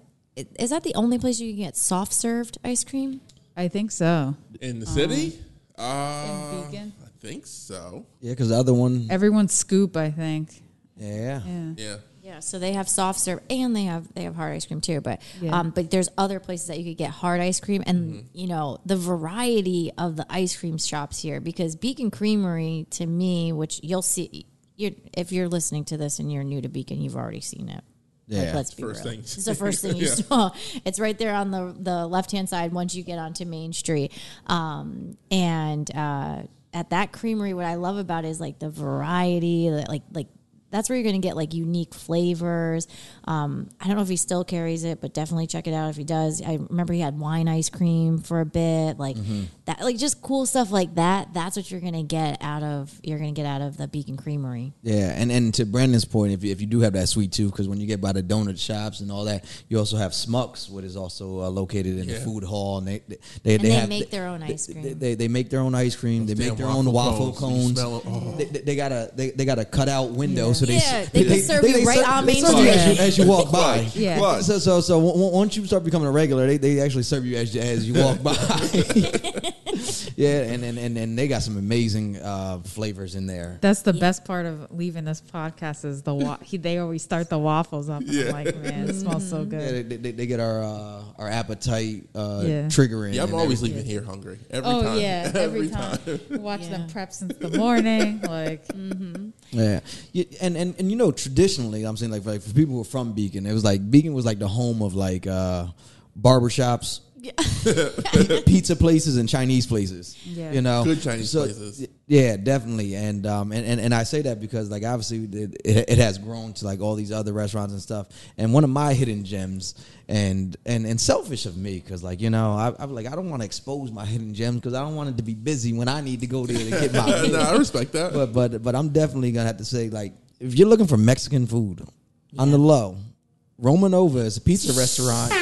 Speaker 1: is that the only place you can get soft served ice cream?
Speaker 4: I think so.
Speaker 2: In the city? Uh,
Speaker 4: In Beacon?
Speaker 2: I think so.
Speaker 3: Yeah, because the other one,
Speaker 4: Everyone's scoop, I think.
Speaker 3: yeah.
Speaker 4: Yeah.
Speaker 2: Yeah.
Speaker 1: Yeah, so they have soft serve and they have they have hard ice cream too. But
Speaker 4: Yeah.
Speaker 1: um, but there's other places that you could get hard ice cream, and you know the variety of the ice cream shops here. Because Beacon Creamery, to me, which you'll see, you if you're listening to this and you're new to Beacon, you've already seen it. Like,
Speaker 3: Yeah.
Speaker 1: let's be
Speaker 2: First
Speaker 1: real.
Speaker 2: thing.
Speaker 1: It's the first thing you
Speaker 2: Yeah.
Speaker 1: saw. It's right there on the the left hand side once you get onto Main Street. Um, and uh, at that creamery, what I love about it is like the variety, the- like like that's where you're going to get like unique flavors. Um, I don't know if he still carries it, but definitely check it out if he does. I remember he had wine ice cream for a bit, like
Speaker 3: Mm-hmm.
Speaker 1: that, like just cool stuff like that. That's what you're going to get out of you're going to get out of the Beacon Creamery.
Speaker 3: Yeah, and, and to Brandon's point, if you, if you do have that sweet tooth, because when you get by the donut shops and all that, you also have Smucks, what is also uh, located in the food hall, and they they, they,
Speaker 1: And they
Speaker 3: have,
Speaker 1: make their own ice cream.
Speaker 3: They, they, make their own ice cream. They make their own waffle
Speaker 2: You
Speaker 3: cones.
Speaker 2: Oh.
Speaker 3: They, they, they got a they, they got a cutout window, so they
Speaker 1: Yeah, they can serve you right on
Speaker 3: they
Speaker 1: Main
Speaker 3: serve you as you, as you walk by.
Speaker 4: Yeah.
Speaker 2: Clutch.
Speaker 3: So so so w- w- once you start becoming a regular, they, they actually serve you as as you walk by. yeah, and, and and and they got some amazing uh, flavors in there.
Speaker 4: That's the best part of leaving this podcast is the wa- he, they always start the waffles up.
Speaker 2: Yeah.
Speaker 4: I'm like, man, it smells so
Speaker 3: Yeah,
Speaker 4: good.
Speaker 3: they, they, they get our uh, our appetite uh,
Speaker 4: Yeah.
Speaker 3: triggering.
Speaker 2: Yeah, I'm always
Speaker 3: everything.
Speaker 2: leaving here hungry. Every
Speaker 4: Oh
Speaker 2: time.
Speaker 4: yeah, every time. Watch them
Speaker 1: Yeah.
Speaker 4: prep since the morning. Like
Speaker 3: Yeah, Yeah, and, and and you know traditionally, I'm saying like like for people who are from Beacon, it was like Beacon was like the home of like uh, barbershops, pi- pizza places, and Chinese places.
Speaker 4: Yeah.
Speaker 3: you know,
Speaker 2: Good Chinese places.
Speaker 3: Yeah, definitely, and um and, and, and I say that because like obviously it, it, it has grown to like all these other restaurants and stuff. And one of my hidden gems, and and and selfish of me, because like you know I, I'm like I don't want to expose my hidden gems because I don't want it to be busy when I need to go there to get my.
Speaker 2: no, I respect that.
Speaker 3: but but but I'm definitely gonna have to say like if you're looking for Mexican food on the low, Romanova is a pizza restaurant.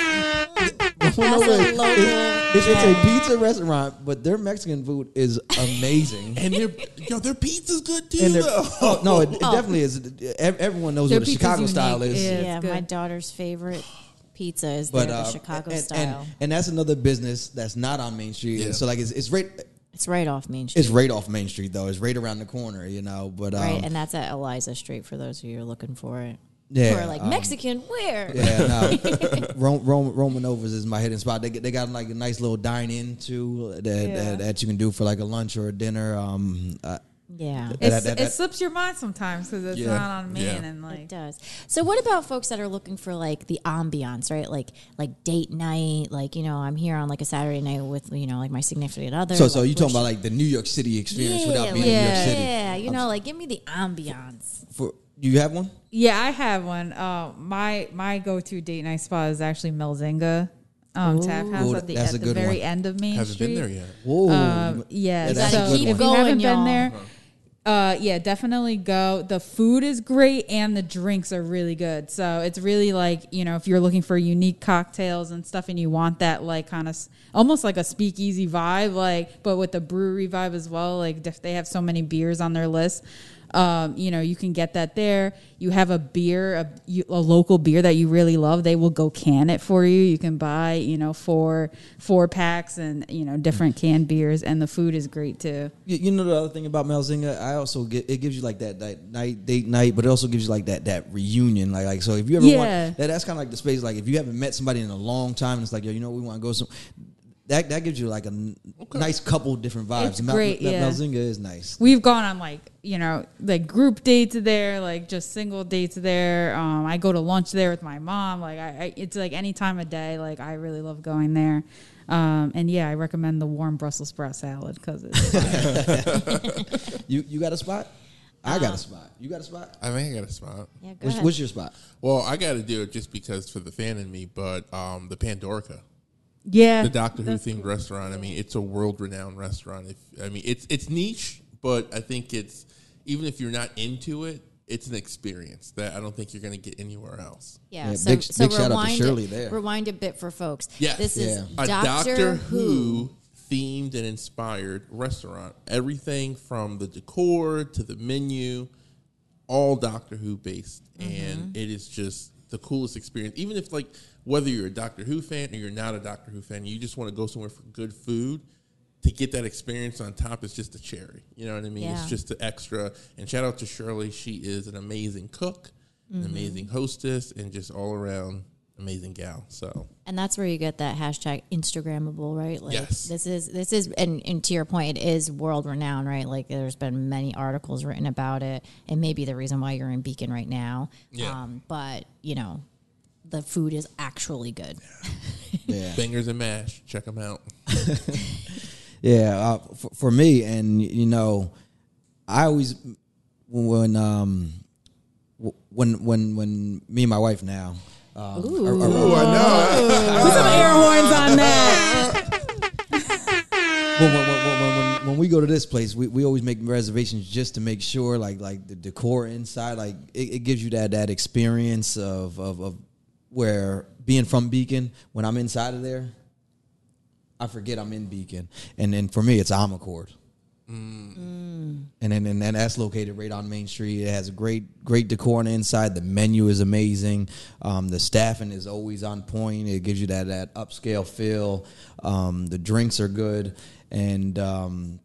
Speaker 1: That's a
Speaker 3: Romanova
Speaker 1: local.
Speaker 3: is, it's, it's a pizza restaurant, but their Mexican food is amazing.
Speaker 2: and their yo, their pizza's good too.
Speaker 3: And they're- oh, no, it, it definitely is. Everyone knows
Speaker 4: Their
Speaker 3: what
Speaker 4: the
Speaker 3: Chicago
Speaker 4: unique.
Speaker 3: style is.
Speaker 4: Yeah.
Speaker 1: yeah, my daughter's favorite pizza is
Speaker 3: But
Speaker 1: there,
Speaker 3: uh,
Speaker 1: the Chicago
Speaker 3: and,
Speaker 1: style.
Speaker 3: and, and that's another business that's not on Main Street.
Speaker 2: Yeah.
Speaker 3: So like it's it's right
Speaker 1: it's right off Main Street.
Speaker 3: it's right off Main Street though. It's right around the corner, you know. But um,
Speaker 1: right, and that's at Eliza Street for those of you who are looking for it.
Speaker 3: Yeah,
Speaker 1: or like
Speaker 3: um,
Speaker 1: Mexican, where?
Speaker 3: Yeah, no. Ro- Ro- Romanovas is my hidden spot. They they got like a nice little dine in too that,
Speaker 4: Yeah.
Speaker 3: that that you can do for like a lunch or a dinner. Um, uh,
Speaker 1: Yeah.
Speaker 3: That-
Speaker 4: it's,
Speaker 3: that-
Speaker 4: it
Speaker 3: that-
Speaker 4: slips your mind sometimes because it's
Speaker 2: Yeah.
Speaker 4: not on main
Speaker 2: Yeah.
Speaker 4: and
Speaker 1: It
Speaker 4: like
Speaker 1: does. So what about folks that are looking for like the ambiance, right? Like like date night, like, you know, I'm here on like a Saturday night with, you know, like my significant other.
Speaker 3: so so
Speaker 1: like,
Speaker 3: you talking about like the New York City experience
Speaker 1: yeah,
Speaker 3: without being
Speaker 1: like,
Speaker 3: in New York
Speaker 4: Yeah.
Speaker 3: City?
Speaker 1: Yeah, you know, like give me the ambiance.
Speaker 3: For do you have one?
Speaker 4: Yeah, I have one. Uh, my my go to date night spot is actually Melzingah um, Tap House
Speaker 3: Ooh,
Speaker 4: at the, at the very
Speaker 3: one.
Speaker 4: end of Main
Speaker 2: Haven't
Speaker 4: Street.
Speaker 2: been there yet.
Speaker 3: Whoa.
Speaker 4: Um, yeah,
Speaker 3: Yeah, that's
Speaker 4: so if you
Speaker 1: Going,
Speaker 4: haven't been
Speaker 1: y'all.
Speaker 4: there, uh, yeah, definitely go. The food is great and the drinks are really good. So it's really like you know if you're looking for unique cocktails and stuff, and you want that like kind of almost like a speakeasy vibe, like but with the brewery vibe as well. Like if they have so many beers on their list. Um, you know, you can get that there. You have a beer, a, you- a local beer that you really love. They will go can it for you. You can buy, you know, four four packs and you know different canned beers, and the food is great too.
Speaker 3: You, you know the other thing about Melzingah, I also get it gives you like that, that night date night, but it also gives you like that that reunion. Like like so if you ever
Speaker 4: Yeah.
Speaker 3: want that, that's kind of like the space. Like if you haven't met somebody in a long time, and it's like yo, you know, we want to go some. That that gives you like a n- nice couple different vibes.
Speaker 4: It's
Speaker 3: Mel-
Speaker 4: great,
Speaker 3: Mel-
Speaker 4: yeah.
Speaker 3: Melzingah is nice.
Speaker 4: We've gone on like you know like group dates there, like just single dates there. Um, I go to lunch there with my mom. Like I, I it's like any time of day. Like I really love going there. Um, and yeah, I recommend the warm Brussels sprout salad because it's
Speaker 3: You you got a spot? I got a spot. You got a spot?
Speaker 2: I think I got a spot.
Speaker 1: Yeah, go
Speaker 3: What's,
Speaker 1: ahead.
Speaker 3: what's your spot?
Speaker 2: Well, I got to do it just because for the fan in me, but um, the Pandorica,
Speaker 4: yeah.
Speaker 2: the Doctor Who
Speaker 4: that's
Speaker 2: themed restaurant. I mean, it's a world renowned restaurant. If I mean, it's it's niche, but I think it's even if you're not into it, it's an experience that I don't think you're going to get anywhere else.
Speaker 1: Yeah,
Speaker 3: Yeah,
Speaker 1: so,
Speaker 3: big-
Speaker 1: so
Speaker 3: big shout out to
Speaker 1: rewind
Speaker 3: Shirley
Speaker 1: it,
Speaker 3: there.
Speaker 1: Rewind a bit for folks.
Speaker 2: Yes.
Speaker 1: This is
Speaker 3: Yeah.
Speaker 2: a
Speaker 1: Doctor,
Speaker 2: Doctor
Speaker 1: Who.
Speaker 2: Who themed and inspired restaurant. Everything from the decor to the menu, all Doctor Who based, and mm-hmm. it is just the coolest experience. Even if like whether you're a Doctor Who fan or you're not a Doctor Who fan, you just want to go somewhere for good food. To get that experience on top is just a cherry. You know what I mean?
Speaker 1: Yeah.
Speaker 2: It's just the extra. And shout out to Shirley. She is an amazing cook, an amazing hostess, and just all around amazing gal. So
Speaker 1: And that's where you get that hashtag Instagrammable, right? Like
Speaker 2: Yes.
Speaker 1: this is this is and, and to your point, it is world renowned, right? Like there's been many articles written about it. It may be the reason why you're in Beacon right now.
Speaker 2: Yeah.
Speaker 1: Um, but you know, the food is actually good.
Speaker 3: Yeah.
Speaker 2: Bangers and mash. Check them out.
Speaker 3: Yeah, uh, for, for me, and you know, I always when um when when when me and my wife now. Um, are- are-
Speaker 2: Oh, I know.
Speaker 4: Put some air horns on that.
Speaker 3: when, when, when, when, when, when we go to this place, we, we always make reservations just to make sure, like like the decor inside, like it, it gives you that that experience of, of of where being from Beacon, when I'm inside of there, I forget I'm in Beacon, and then for me, it's Amarcord. And then and then that's located right on Main Street. It has a great great decor on the inside. The menu is amazing. Um, the staffing is always on point. It gives you that that upscale feel. Um, the drinks are good, and um,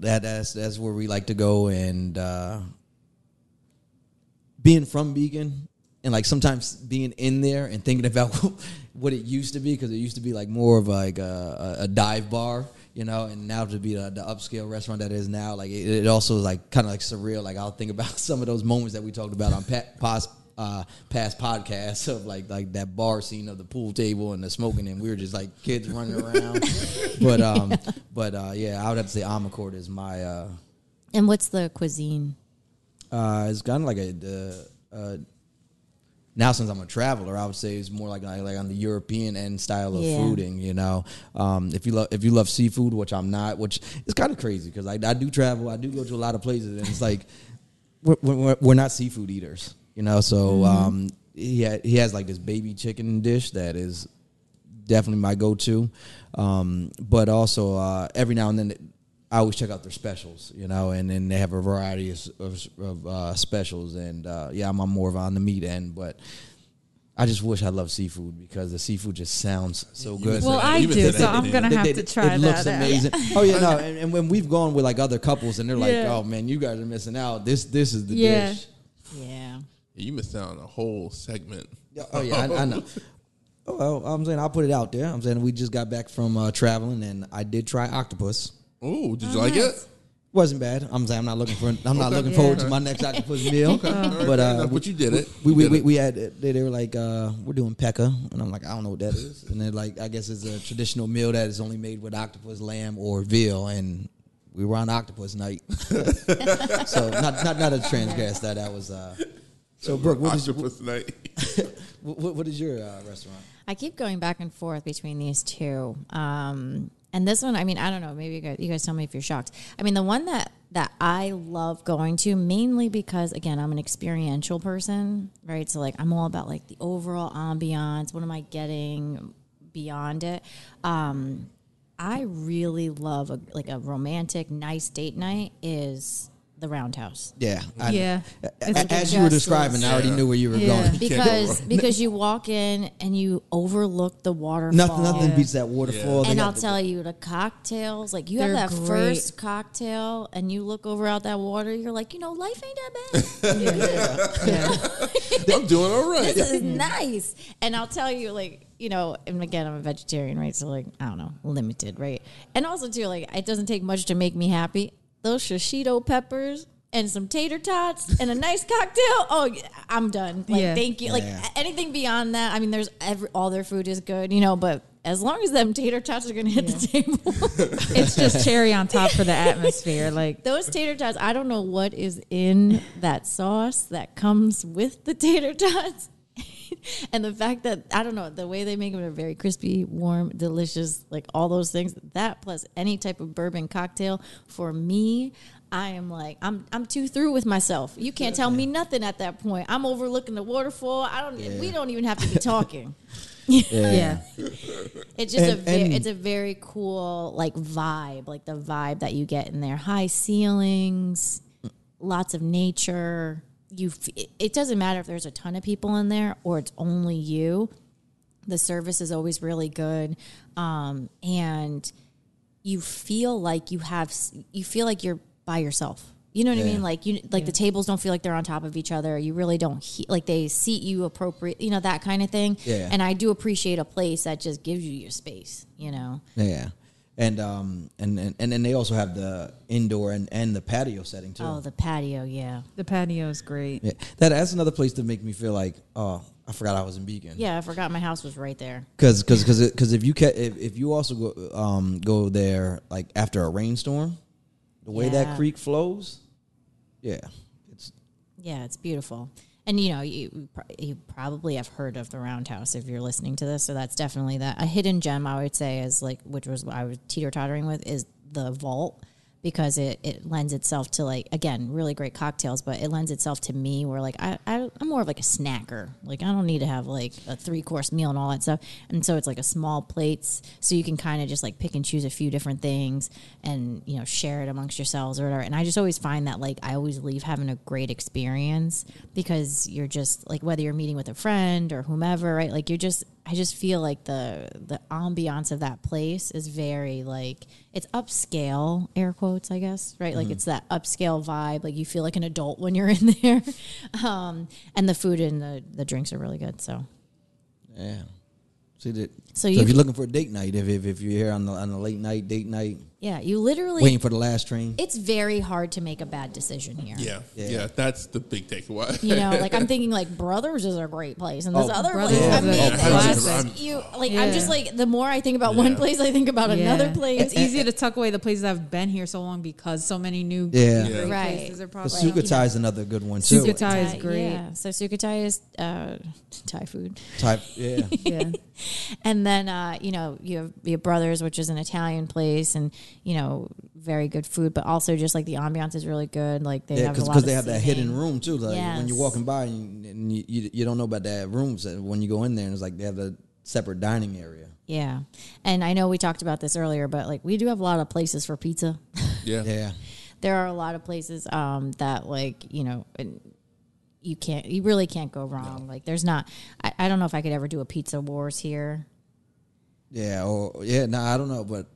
Speaker 3: that that's that's where we like to go. And uh, being from Beacon and like sometimes being in there and thinking about what it used to be because it used to be like more of like a, a, a dive bar, you know, and now to be the, the upscale restaurant that it is now, like it, it also is like kind of like surreal. Like I'll think about some of those moments that we talked about on pa- past uh, past podcasts of like like that bar scene of the pool table and the smoking, and we were just like kids running around. but um, but uh, yeah, I would have to say Amarcord is my. Uh,
Speaker 1: And what's the cuisine?
Speaker 3: uh, it's kind of like a. Uh, uh, now, since I'm a traveler, I would say it's more like like on the European end style of
Speaker 1: Yeah.
Speaker 3: fooding. You know, um, if you love if you love seafood, which I'm not, which is kind of crazy because I, I do travel, I do go to a lot of places, and it's like we're, we're, we're not seafood eaters. You know, so um, he ha- he has like this baby chicken dish that is definitely my go-to. Um, but also uh, every now and then, I always check out their specials, you know, and then they have a variety of, of, of uh, specials. And uh, yeah, I'm, I'm more of on the meat end, but I just wish I loved seafood because the seafood just sounds so good.
Speaker 4: Well,
Speaker 2: that.
Speaker 4: I
Speaker 2: You even
Speaker 4: do,
Speaker 2: said
Speaker 4: so
Speaker 2: that,
Speaker 4: I'm gonna
Speaker 2: you?
Speaker 4: have
Speaker 3: They-
Speaker 4: to
Speaker 3: they-
Speaker 4: try
Speaker 3: it looks
Speaker 4: that. out.
Speaker 3: amazing. oh yeah, no, and, and when we've gone with like other couples, and they're like,
Speaker 4: Yeah.
Speaker 3: "Oh man, you guys are missing out. This this is the
Speaker 4: Yeah.
Speaker 3: dish."
Speaker 1: Yeah.
Speaker 2: You missed out on a whole segment.
Speaker 3: Yeah, Oh yeah, I, I know. Oh, well, I'm saying I'll put it out there. I'm saying we just got back from uh, traveling, and I did try octopus.
Speaker 2: Oh, did you like it?
Speaker 3: wasn't bad. I'm saying I'm not looking for. I'm not
Speaker 2: Okay.
Speaker 3: looking
Speaker 4: Yeah.
Speaker 3: forward to my next octopus meal.
Speaker 2: All right,
Speaker 3: But uh,
Speaker 2: enough, but you did it.
Speaker 3: We
Speaker 2: You
Speaker 3: we,
Speaker 2: did
Speaker 3: we,
Speaker 2: it.
Speaker 3: we had they, they were like uh, we're doing peka, and I'm like I don't know what that is. And they're like I guess it's a traditional meal that is only made with octopus, lamb, or veal, and we were on octopus night. so not not not to transgress that. That was. Uh, so Brooke, what is
Speaker 2: Octopus night.
Speaker 3: what, what is your uh, restaurant?
Speaker 1: I keep going back and forth between these two. Um, and this one, I mean, I don't know. Maybe you guys, you guys tell me if you're shocked. I mean, the one that that I love going to mainly because again, I'm an experiential person, right? So like, I'm all about like the overall ambiance. What am I getting beyond it? Um, I really love a like a romantic, nice date night is the Roundhouse.
Speaker 3: Yeah, I-
Speaker 4: Yeah.
Speaker 3: a-
Speaker 4: It's like a
Speaker 3: as you were describing, I already knew where you were
Speaker 4: Yeah.
Speaker 3: going.
Speaker 2: Can't go
Speaker 1: Because because you walk in and you overlook the waterfall.
Speaker 3: Nothing, nothing
Speaker 4: Yeah.
Speaker 3: beats that waterfall.
Speaker 2: Yeah.
Speaker 1: And I'll tell you, the cocktails, like you
Speaker 4: They're
Speaker 1: have that
Speaker 4: great.
Speaker 1: first cocktail and you look over out that water, you're like, you know, life ain't that bad.
Speaker 4: Yeah.
Speaker 2: I'm doing all right.
Speaker 1: this is nice. And I'll tell you, like, you know, and again, I'm a vegetarian, right? So, like, I don't know, limited, right? And also, too, like, it doesn't take much to make me happy. Those shishito peppers and some tater tots and a nice cocktail. Oh, yeah, I'm done. Like,
Speaker 4: Yeah.
Speaker 1: thank you. Like,
Speaker 3: Yeah.
Speaker 1: anything beyond that, I mean, there's every, all their food is good, you know, but as long as them tater tots are going to hit the table.
Speaker 4: it's just cherry on top for the atmosphere. Like
Speaker 1: Those tater tots, I don't know what is in that sauce that comes with the tater tots. and the fact that I don't know the way they make them are very crispy, warm, delicious, like all those things. That plus any type of bourbon cocktail for me, I am like I'm I'm too through with myself. You can't tell me nothing at that point. I'm overlooking the waterfall. I don't. We don't even have to be talking.
Speaker 4: yeah.
Speaker 1: It's just a
Speaker 3: And-
Speaker 1: very,
Speaker 3: and-
Speaker 1: it's a very cool like vibe, like the vibe that you get in there. High ceilings, lots of nature. You, it- it doesn't matter if there's a ton of people in there or it's only you. The service is always really good, um, and you feel like you have, you feel like you're by yourself. You know what I mean? Like you, like the tables don't feel like they're on top of each other. You really don't he, like they seat you appropriate. You know that kind of thing.
Speaker 3: Yeah.
Speaker 1: And I do appreciate a place that just gives you your space. You know.
Speaker 3: Yeah, and um and and and then they also have the indoor and and the patio setting too.
Speaker 1: Oh, the patio. Yeah.
Speaker 4: The patio is great.
Speaker 3: yeah, that that's another place to make me feel like oh I forgot I was in Beacon.
Speaker 1: Yeah. I forgot my house was right there.
Speaker 3: because because because because if you ca- if, if you also go um go there like after a rainstorm, the way that creek flows, yeah, it's
Speaker 1: Yeah, it's beautiful. And you know, you you probably have heard of the Roundhouse if you're listening to this. So that's definitely that. A hidden gem, I would say, is like which was what I was teeter tottering with is the vault because it, it lends itself to like again really great cocktails, but it lends itself to me where like I, I I'm more of like a snacker. Like I don't need to have like a three course meal and all that stuff. And so it's like a small plates, so you can kind of just like pick and choose a few different things and you know share it amongst yourselves or whatever. And I just always find that like I always leave having a great experience because you're just like whether you're meeting with a friend or whomever, right? Like you're just I just feel like the the ambiance of that place is very like it's upscale air quotes I guess right like it's that upscale vibe like you feel like an adult when you're in there um, and the food and the the drinks are really good so
Speaker 3: yeah. See that.
Speaker 1: So
Speaker 3: So,
Speaker 1: you
Speaker 3: if you're looking for a date night, if if, if you're here on the on a late night date night,
Speaker 1: yeah you literally
Speaker 3: waiting for the last train,
Speaker 1: it's very hard to make a bad decision here
Speaker 2: Yeah,
Speaker 3: Yeah.
Speaker 2: yeah, that's the big takeaway.
Speaker 1: you know like i'm thinking like brothers is a great place and this
Speaker 3: Oh,
Speaker 1: other
Speaker 4: Brothers
Speaker 1: place
Speaker 3: is
Speaker 1: i
Speaker 3: a-
Speaker 1: mean
Speaker 3: oh,
Speaker 1: it's just you like i'm just like the more i think about one place i think about another place
Speaker 4: It's easy to tuck away the places that have been here so long because so many new
Speaker 3: Yeah.
Speaker 4: great
Speaker 1: Right.
Speaker 4: places are
Speaker 3: the
Speaker 4: probably
Speaker 3: Sukhothai is another good one too.
Speaker 4: Sukhothai is great.
Speaker 1: yeah so sukhothai is uh, thai food
Speaker 3: Type, yeah.
Speaker 4: yeah.
Speaker 1: And then uh, you know you have your brothers which is an italian place and you know very good food but also just like the ambiance is really good. Like they
Speaker 3: Yeah,
Speaker 1: have a lot
Speaker 3: because they have that hidden room too. Like when you're walking by and, and you, you you don't know about that room. So when you go in there, and it's like they have a separate dining area.
Speaker 1: yeah. And i know we talked about this earlier but like we do have a lot of places for pizza.
Speaker 2: Yeah,
Speaker 3: Yeah,
Speaker 1: there are a lot of places um, that like you know and you can't you really can't go wrong. Like there's not I, I don't know if i could ever do a pizza wars here
Speaker 3: yeah, or yeah. No, I don't know, but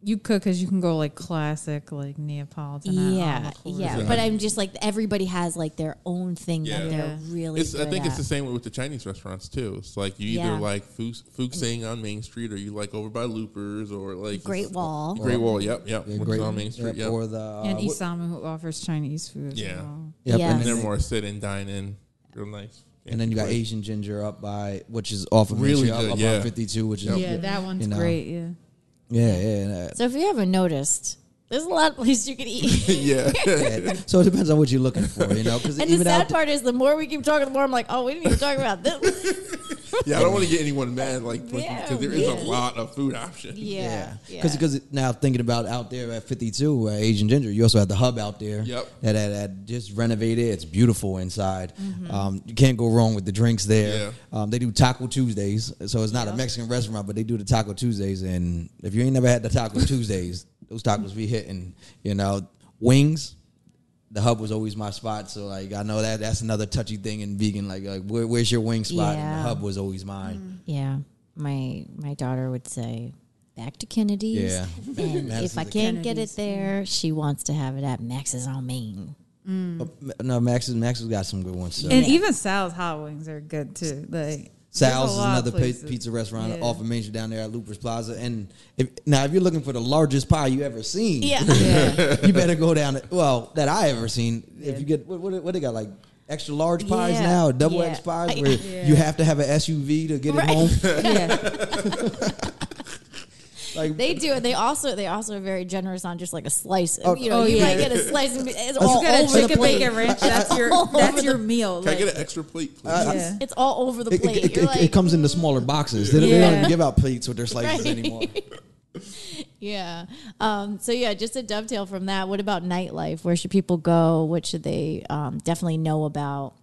Speaker 4: You could because you can go like classic, like Neapolitan. at
Speaker 1: yeah
Speaker 4: Alma
Speaker 1: yeah but i'm just like everybody has like their own thing
Speaker 2: Yeah.
Speaker 1: that they're
Speaker 4: Yeah.
Speaker 1: really
Speaker 2: It's, I
Speaker 1: good
Speaker 2: think it's the same with the Chinese restaurants too. It's like you either
Speaker 1: Yeah.
Speaker 2: like Fu Fuxing on Main Street or you like over by Loopers or like
Speaker 1: Great Wall.
Speaker 2: Great Wall, yep, yep.
Speaker 3: yeah,
Speaker 2: which is on Main Street,
Speaker 3: yeah,
Speaker 2: yep.
Speaker 3: or the uh,
Speaker 4: And Isamu who offers Chinese food. as
Speaker 2: Yeah.
Speaker 4: well.
Speaker 3: yep,
Speaker 1: Yes.
Speaker 3: and,
Speaker 2: and they're more sit and dine in, real nice.
Speaker 3: And then you got
Speaker 2: Great.
Speaker 3: Asian ginger up by which is off of
Speaker 2: Really
Speaker 3: Main
Speaker 2: good,
Speaker 3: up, up
Speaker 2: yeah.
Speaker 3: on 52, which is
Speaker 4: Yeah, that one's
Speaker 3: You know.
Speaker 4: great. Yeah.
Speaker 3: yeah, yeah. and,
Speaker 1: so if you haven't noticed there's a lot of places you could eat
Speaker 2: yeah,
Speaker 3: yeah. So it depends on what you're looking for, you know. Because
Speaker 1: and the sad
Speaker 3: out,
Speaker 1: part is the more we keep talking the more i'm like oh we didn't even talk about this
Speaker 2: yeah. I don't want to get anyone mad, like because
Speaker 1: Yeah,
Speaker 2: there is a lot of food options.
Speaker 1: yeah
Speaker 3: yeah, because now thinking about out there at 52 uh, Asian Ginger, you also have the hub out there.
Speaker 2: Yep.
Speaker 3: That, that that just renovated. It's beautiful inside.
Speaker 1: Mm-hmm.
Speaker 3: Um, you can't go wrong with the drinks there.
Speaker 2: Yeah.
Speaker 3: Um, they do Taco Tuesdays, so it's not a Mexican restaurant, but they do the Taco Tuesdays. And if you ain't never had the Taco Tuesdays, those tacos be hitting. You know, wings. the hub was always my spot. So like I know that that's another touchy thing in Beacon. Like, like where, where's your wing spot? And the hub was always mine.
Speaker 1: Yeah, my my daughter would say, "Back to Kennedy's."
Speaker 3: Yeah.
Speaker 1: And if I can't get it there, she wants to have it at Max's on Main.
Speaker 3: Uh, No, Max's Max has got some good ones. So.
Speaker 4: And even Sal's hot wings are good too. Like
Speaker 3: Sal's is
Speaker 4: a lot of
Speaker 3: another pi- pizza restaurant
Speaker 4: Yeah.
Speaker 3: off of Main Street down there at Loopers Plaza. And if now if you're looking for the largest pie you ever seen,
Speaker 1: Yeah.
Speaker 4: Yeah.
Speaker 3: you better go down. to- Well, that I ever seen.
Speaker 4: Yeah.
Speaker 3: If you get what, what, what they got like extra large pies
Speaker 1: Yeah.
Speaker 3: now, double. X pies, where you have to have an SUV to get
Speaker 1: Right.
Speaker 3: it home.
Speaker 4: yeah.
Speaker 3: like
Speaker 1: They do it. They also they also are very generous on just like a slice.
Speaker 3: Oh,
Speaker 1: you know,
Speaker 4: oh,
Speaker 1: you
Speaker 4: yeah.
Speaker 1: might get a slice and it's all
Speaker 4: got a
Speaker 1: over the
Speaker 4: chicken
Speaker 1: plate.
Speaker 4: bacon ranch. That's your that's your meal.
Speaker 2: Can I get an extra plate, please?
Speaker 4: yeah.
Speaker 1: It's all over the
Speaker 3: it,
Speaker 1: plate.
Speaker 3: it, it, it-
Speaker 1: like,
Speaker 3: it comes in the smaller boxes. They, don't- they don't even give out plates with their slices
Speaker 1: Right.
Speaker 3: anymore.
Speaker 1: Yeah. Um, so yeah, just a dovetail from that, what about nightlife? Where should people go? What should they um, definitely know about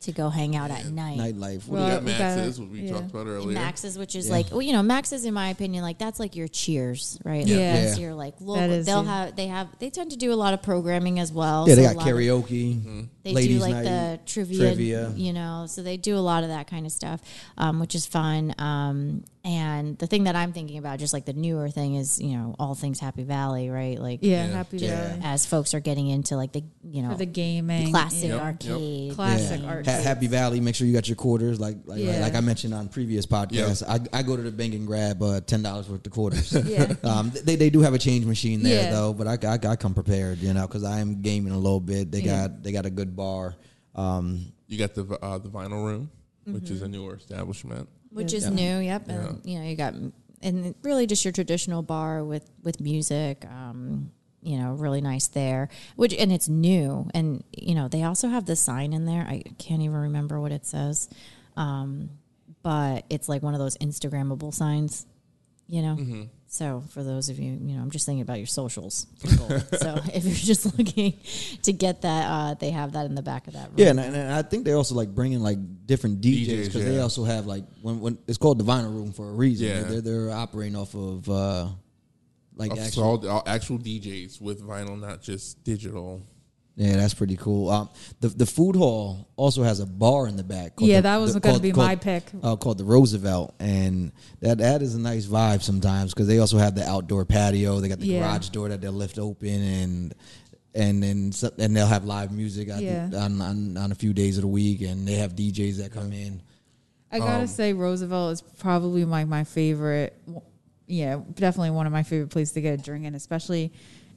Speaker 1: to go hang out at night?
Speaker 3: Nightlife.
Speaker 2: We
Speaker 4: Well,
Speaker 2: got
Speaker 4: we gotta-
Speaker 2: Max's, what we
Speaker 4: yeah.
Speaker 2: talked about earlier.
Speaker 1: Max's, which is
Speaker 3: Yeah.
Speaker 1: like, well, you know, Max's, in my opinion, like that's like your Cheers, right?
Speaker 4: Yeah.
Speaker 1: Like,
Speaker 3: Yeah.
Speaker 1: that's your like local.
Speaker 4: That is
Speaker 1: they'll
Speaker 4: it.
Speaker 1: have they have they tend to do a lot of programming as well.
Speaker 3: yeah, they
Speaker 1: so a
Speaker 3: got
Speaker 1: lot of-
Speaker 3: karaoke.
Speaker 1: they
Speaker 3: ladies'
Speaker 1: do like
Speaker 3: night,
Speaker 1: the trivia,
Speaker 3: trivia.
Speaker 1: you know. So they do a lot of that kind of stuff, um, which is fun. Um, and the thing that I'm thinking about, just like the newer thing, is you know all things Happy Valley, right? Like
Speaker 4: yeah,
Speaker 2: Yeah.
Speaker 4: Happy
Speaker 3: Yeah.
Speaker 4: Valley
Speaker 1: as folks are getting into like the you know
Speaker 4: for the gaming,
Speaker 1: classic
Speaker 4: yeah.
Speaker 1: arcade,
Speaker 4: classic
Speaker 3: Yeah.
Speaker 4: art.
Speaker 3: Ha- Happy Valley. Make sure you got your quarters. Like like,
Speaker 4: Yeah.
Speaker 3: like I mentioned on previous podcasts, I, I go to the bank and grab uh, ten dollars worth of quarters.
Speaker 4: Yeah.
Speaker 3: um, they they do have a change machine there
Speaker 4: Yeah.
Speaker 3: though, but I, I, I come prepared, you know, because I am gaming a little bit. They
Speaker 4: Yeah.
Speaker 3: got they got a good bar. Um,
Speaker 2: You got the uh, the vinyl room, which
Speaker 1: Mm-hmm.
Speaker 2: is a newer establishment.
Speaker 1: Which is new. Yep, and you know you got and really just your traditional bar with with music. Um, you know, really nice there. Which and it's new, and you know they also have the sign in there. I can't even remember what it says, um, but it's like one of those Instagrammable signs. You know.
Speaker 2: Mm-hmm.
Speaker 1: So for those of you, you know, I'm just thinking about your socials. people. so if you're just looking to get that, uh, they have that in the back of that room.
Speaker 3: yeah, and, and I think they also like bringing like different DJs
Speaker 2: DJs,
Speaker 3: because they also have like when when it's called the Vinyl Room for a reason.
Speaker 2: Yeah.
Speaker 3: They're they're operating off of uh, like actual
Speaker 2: all, all actual DJs with vinyl, not just digital.
Speaker 3: Yeah, that's pretty cool. Um, the the food hall also has a bar in the back.
Speaker 4: Yeah,
Speaker 3: the-
Speaker 4: that was
Speaker 3: the-
Speaker 4: gonna be
Speaker 3: called-
Speaker 4: my pick.
Speaker 3: Uh, called the Roosevelt, and that that is a nice vibe sometimes because they also have the outdoor patio. They got the
Speaker 4: Yeah.
Speaker 3: garage door that they'll lift open, and and then and they'll have live music.
Speaker 4: Yeah.
Speaker 3: on, on on a few days of the week, and they have DJs that come in.
Speaker 4: I gotta
Speaker 2: Um,
Speaker 4: say, Roosevelt is probably my my favorite. Yeah, definitely one of my favorite places to get a drink in. Especially,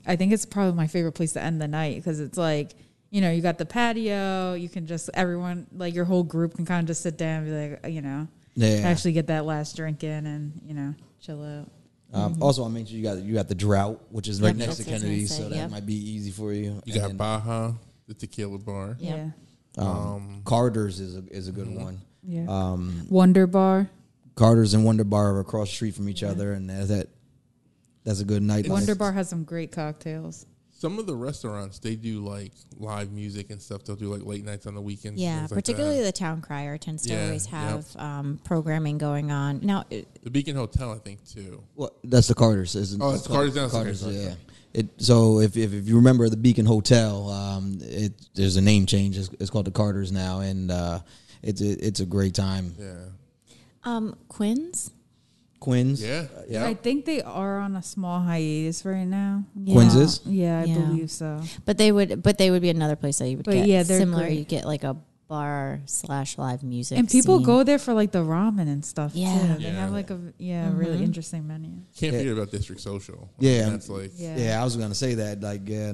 Speaker 4: I think it's probably my favorite place to end the night because it's like you know you got the patio. You can just everyone like your whole group can kind of just sit down and be like you know
Speaker 3: Yeah.
Speaker 4: actually get that last drink in and you know chill out.
Speaker 3: Um, Also, I mentioned you got you got the drought, which is
Speaker 1: Yep,
Speaker 3: right next to
Speaker 1: that's what I was
Speaker 3: Kennedy,
Speaker 1: gonna say,
Speaker 3: so that
Speaker 1: yep.
Speaker 3: might be easy for you.
Speaker 2: You
Speaker 3: And
Speaker 2: got Baja, the tequila bar.
Speaker 1: Yeah.
Speaker 4: Yeah,
Speaker 3: um, Carter's is a is a good
Speaker 2: Mm-hmm.
Speaker 3: one.
Speaker 4: yeah.
Speaker 3: Um,
Speaker 4: Wonder Bar.
Speaker 3: Carter's and Wonder Bar are across the street from each other, and that's that. That's a good night.
Speaker 4: Wonder Bar has some great cocktails.
Speaker 2: Some of the restaurants they do like live music and stuff. They'll do like late nights on the weekends.
Speaker 1: Yeah,
Speaker 2: things like
Speaker 1: particularly
Speaker 2: that.
Speaker 1: the town crier tends to
Speaker 2: Yeah,
Speaker 1: always
Speaker 2: yep.
Speaker 1: have um, programming going on. Now, it,
Speaker 2: the Beacon Hotel, I think too.
Speaker 3: Well, that's the Carter's. Isn't it?
Speaker 2: Oh, it's the Carter's down-
Speaker 3: Carter's,
Speaker 2: okay,
Speaker 3: yeah. It so if, if if you remember the Beacon Hotel, um, it there's a name change. It's, it's called the Carter's now, and uh, it's a, it's a great time.
Speaker 2: Yeah,
Speaker 1: um, Quinn's.
Speaker 3: Quinn's,
Speaker 2: yeah,
Speaker 3: Uh,
Speaker 2: yeah.
Speaker 4: I think they are on a small hiatus right now.
Speaker 1: Yeah.
Speaker 3: Quinn's is?
Speaker 4: Yeah, I
Speaker 1: Yeah.
Speaker 4: believe so.
Speaker 1: But they would, but they would be another place that you would
Speaker 4: But
Speaker 1: get
Speaker 4: yeah, they're
Speaker 1: similar.
Speaker 4: great.
Speaker 1: You get like a bar slash live music,
Speaker 4: and people
Speaker 1: scene.
Speaker 4: go there for like the ramen and stuff
Speaker 1: Yeah.
Speaker 4: too. They
Speaker 2: Yeah.
Speaker 4: have like a yeah really interesting menu.
Speaker 2: Can't
Speaker 3: Yeah.
Speaker 2: forget about District Social.
Speaker 3: Yeah.
Speaker 2: that's like
Speaker 4: Yeah.
Speaker 3: Yeah, I was gonna say that. Like uh,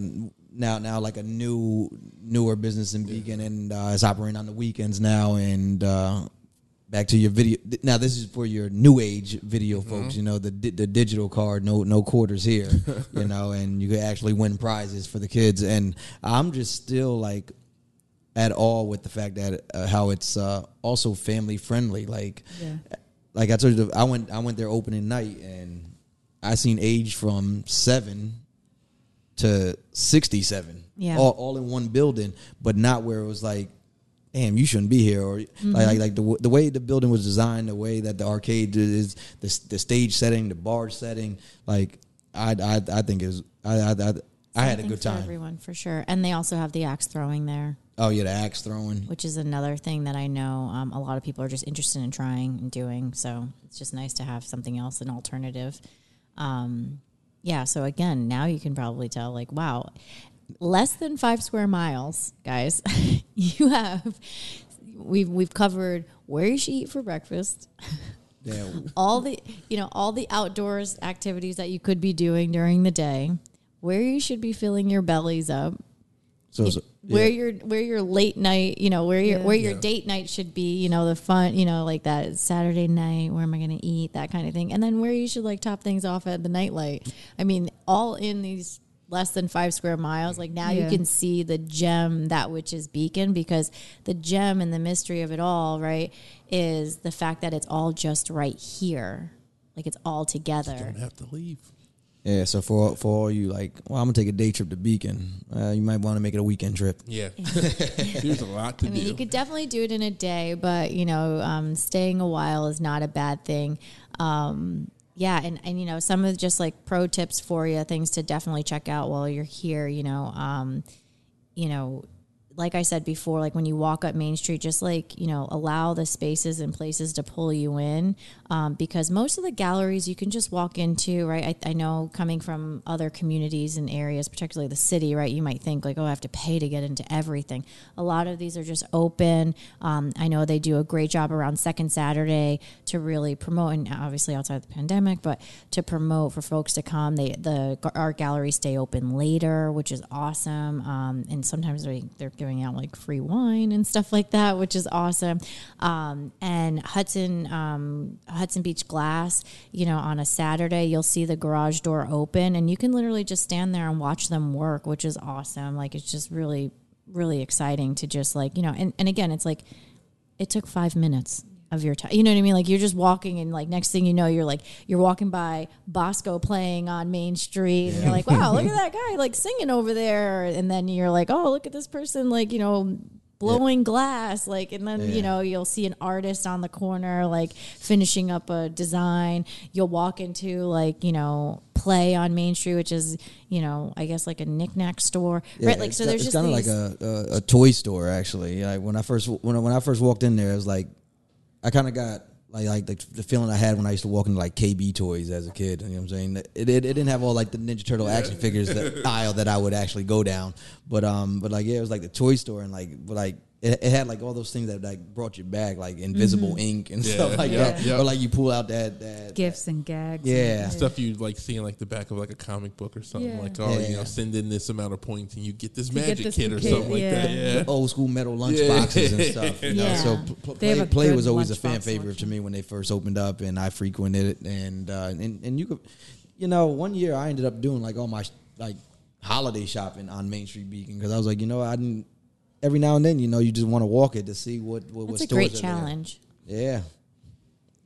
Speaker 3: now, now like a new newer business in Beacon, and uh, it's operating on the weekends now. And uh, back to your video. Now this is for your new age video folks. You know the the digital card, no no quarters here. you know, and you can actually win prizes for the kids. And I'm just still like at all with the fact that uh, how it's uh, also family friendly. Like
Speaker 4: Yeah.
Speaker 3: like I told you, I went I went there opening night and I seen age from seven to sixty seven.
Speaker 1: Yeah.
Speaker 3: all, all in one building, but not where it was like, damn, you shouldn't be here, or
Speaker 1: Mm-hmm.
Speaker 3: like like, like the the way the building was designed, the way that the arcade is, the the stage setting, the bar setting, like I I I think is I I. I I had a good
Speaker 1: for
Speaker 3: time.
Speaker 1: everyone for sure. And they also have the axe throwing there,
Speaker 3: Oh yeah, the axe throwing.
Speaker 1: which is another thing that I know um, a lot of people are just interested in trying and doing. So it's just nice to have something else, an alternative. Um, yeah. So again, now you can probably tell, like, wow, less than five square miles, guys. you have we've we've covered where you should eat for breakfast.
Speaker 3: Yeah,
Speaker 1: all the you know all the outdoors activities that you could be doing during the day where you should be filling your bellies up
Speaker 3: so, so
Speaker 1: where
Speaker 3: yeah.
Speaker 1: your where your late night you know where your
Speaker 4: Yeah.
Speaker 1: where your
Speaker 2: Yeah.
Speaker 1: date night should be you know the fun you know like that saturday night where am i going to eat that kind of thing and then where you should like top things off at the nightlight i mean all in these less than five square miles like now
Speaker 4: Yeah.
Speaker 1: you can see the gem that which is beacon because the gem and the mystery of it all right is the fact that it's all just right here like it's all together
Speaker 2: Don't have to leave.
Speaker 3: yeah. So for for all you like, well, I'm gonna take a day trip to Beacon. Uh, you might want to make it a weekend trip.
Speaker 2: Yeah. There's a lot to
Speaker 1: I mean,
Speaker 2: do.
Speaker 1: you could definitely do it in a day, but you know, um, staying a while is not a bad thing. Um, yeah, and, and you know, some of just like pro tips for you, things to definitely check out while you're here. You know, um, you know, like I said before, like when you walk up Main Street, just like you know, allow the spaces and places to pull you in, um, because most of the galleries you can just walk into, right? I, I know coming from other communities and areas, particularly the city, right? You might think like, oh, I have to pay to get into everything. A lot of these are just open. Um, I know they do a great job around Second Saturday to really promote, and obviously outside the pandemic, but to promote for folks to come. They the art galleries stay open later, which is awesome. Um, and sometimes they they're giving out like free wine and stuff like that, which is awesome. Um, and Hudson um, Hudson Beach Glass, you know, on a Saturday you'll see the garage door open, and you can literally just stand there and watch them work, which is awesome. Like it's just really really exciting to just like you know, and and again, it's like it took five minutes of your time. You know what I mean? Like you're just walking and like next thing you know, you're like you're walking by Bosco playing on Main Street and you're like, wow, look at that guy like singing over there. And then you're like, oh, look at this person like, you know, blowing glass like and then you know you'll see an artist on the corner like finishing up a design you'll walk into like you know play on main street which is you know i guess like a knickknack store right like so there's
Speaker 3: it's
Speaker 1: just
Speaker 3: kind of like a, a a toy store actually. Like when I first when I, when I first walked in there, it was like I kind of got like like the, the feeling I had when I used to walk into like KB toys as a kid. You know what I'm saying? It, it, it didn't have all like the Ninja Turtle action figures that aisle that I would actually go down, but um but like yeah, it was like the toy store and like but like. It, it had like all those things that like brought you back, like invisible
Speaker 1: Mm-hmm.
Speaker 3: ink and
Speaker 2: Yeah,
Speaker 3: stuff like
Speaker 2: yeah,
Speaker 3: that.
Speaker 2: yeah.
Speaker 3: Or like you pull out that that
Speaker 4: Gifts and gags.
Speaker 3: Yeah.
Speaker 2: Stuff you like see in like the back of like a comic book or something
Speaker 4: Yeah.
Speaker 2: like oh you know send in this amount of points and you get this
Speaker 4: get
Speaker 2: magic
Speaker 4: this
Speaker 2: kit or
Speaker 4: kit,
Speaker 2: something like that
Speaker 4: yeah.
Speaker 2: yeah
Speaker 3: old school metal lunch
Speaker 2: Yeah.
Speaker 3: boxes and stuff. You know?
Speaker 1: Yeah.
Speaker 3: So pl- pl-
Speaker 4: They have
Speaker 3: play, play was always a fan favorite to me when they first opened up, and I frequented it. And uh, and and you could, you know, one year I ended up doing like all my like holiday shopping on Main Street Beacon because I was like, you know, I didn't. Every now and then, you know, you just want to walk it to see what what,
Speaker 1: that's a great challenge.
Speaker 3: Yeah,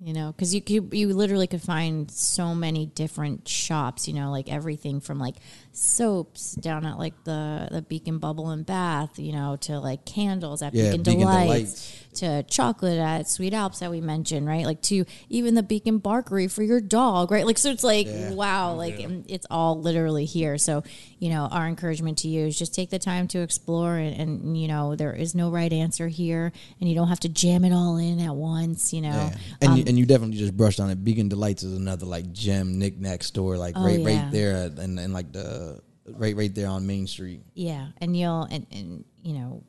Speaker 1: you know because you, you you literally could find so many different shops you know like everything from like soaps down at like the the beacon bubble and bath you know to like candles at
Speaker 3: Yeah,
Speaker 1: beacon,
Speaker 3: Beacon
Speaker 1: delights,
Speaker 3: Delights.
Speaker 1: to chocolate at sweet alps that we mentioned right like to even the beacon barkery for your dog right like so it's like
Speaker 3: Yeah.
Speaker 1: wow like um, it's all literally here so you know our encouragement to you is just take the time to explore and, and you know there is no right answer here and you don't have to jam it all in at once you know
Speaker 3: yeah. And
Speaker 1: Um,
Speaker 3: you, and you definitely just brushed on it. Beacon Delights is another like gem knickknack store, like
Speaker 1: Oh,
Speaker 3: right
Speaker 1: yeah.
Speaker 3: right there, and and like the right right there on Main Street.
Speaker 1: Yeah, and you'll and, and you know,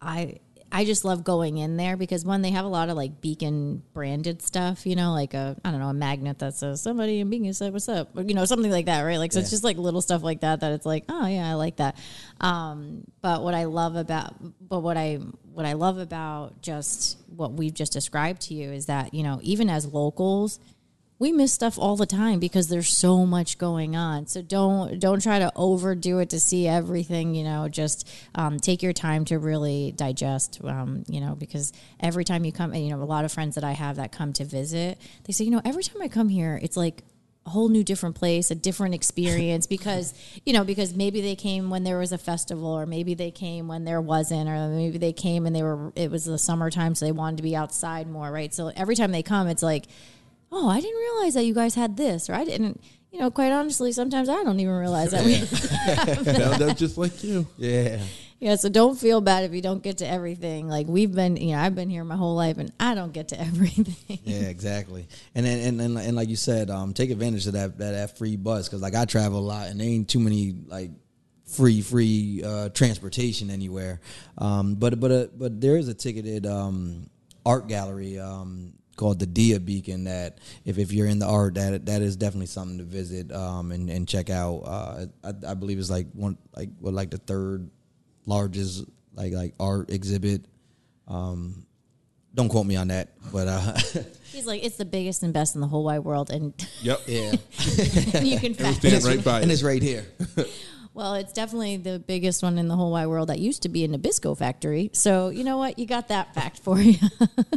Speaker 1: I I just love going in there because one they have a lot of like Beacon branded stuff, you know, like a I don't know a magnet that says somebody in Beacon said what's up, or, you know, something like that, right? Like so it's just like little stuff like that that it's like oh yeah I like that. Um, but what I love about but what I what I love about just what we've just described to you is that you know even as locals we miss stuff all the time because there's so much going on. So don't don't try to overdo it to see everything you know just um, take your time to really digest um, you know because every time you come and you know a lot of friends that i have that come to visit they say you know every time i come here it's like a whole new different place a different experience because you know because maybe they came when there was a festival or maybe they came when there wasn't or maybe they came and they were it was the summertime so they wanted to be outside more right? So every time they come it's like oh, I didn't realize that you guys had this, or I didn't. You know, quite honestly, sometimes I don't even realize that we.
Speaker 2: Found out just like you.
Speaker 3: Yeah.
Speaker 1: yeah, so don't feel bad if you don't get to everything. Like we've been, you know, I've been here my whole life, and I don't get to everything.
Speaker 3: Yeah, exactly. And then and, and and like you said, um, take advantage of that that, that free bus because like I travel a lot and there ain't too many like free free uh, transportation anywhere. Um, but but uh, but there is a ticketed um, art gallery um, called the Dia Beacon that if, if you're in the art that that is definitely something to visit um, and and check out. Uh, I, I believe it's like one like what like the third largest like like art exhibit. Um, don't quote me on that, but uh,
Speaker 1: He's like, it's the biggest and best in the whole wide world, and
Speaker 2: Yep.
Speaker 3: yeah,
Speaker 1: you can fact
Speaker 2: Stand right by
Speaker 3: and
Speaker 2: it.
Speaker 3: it's right here.
Speaker 1: Well, it's definitely the biggest one in the whole wide world that used to be a Nabisco factory. So you know what? You got that fact for you.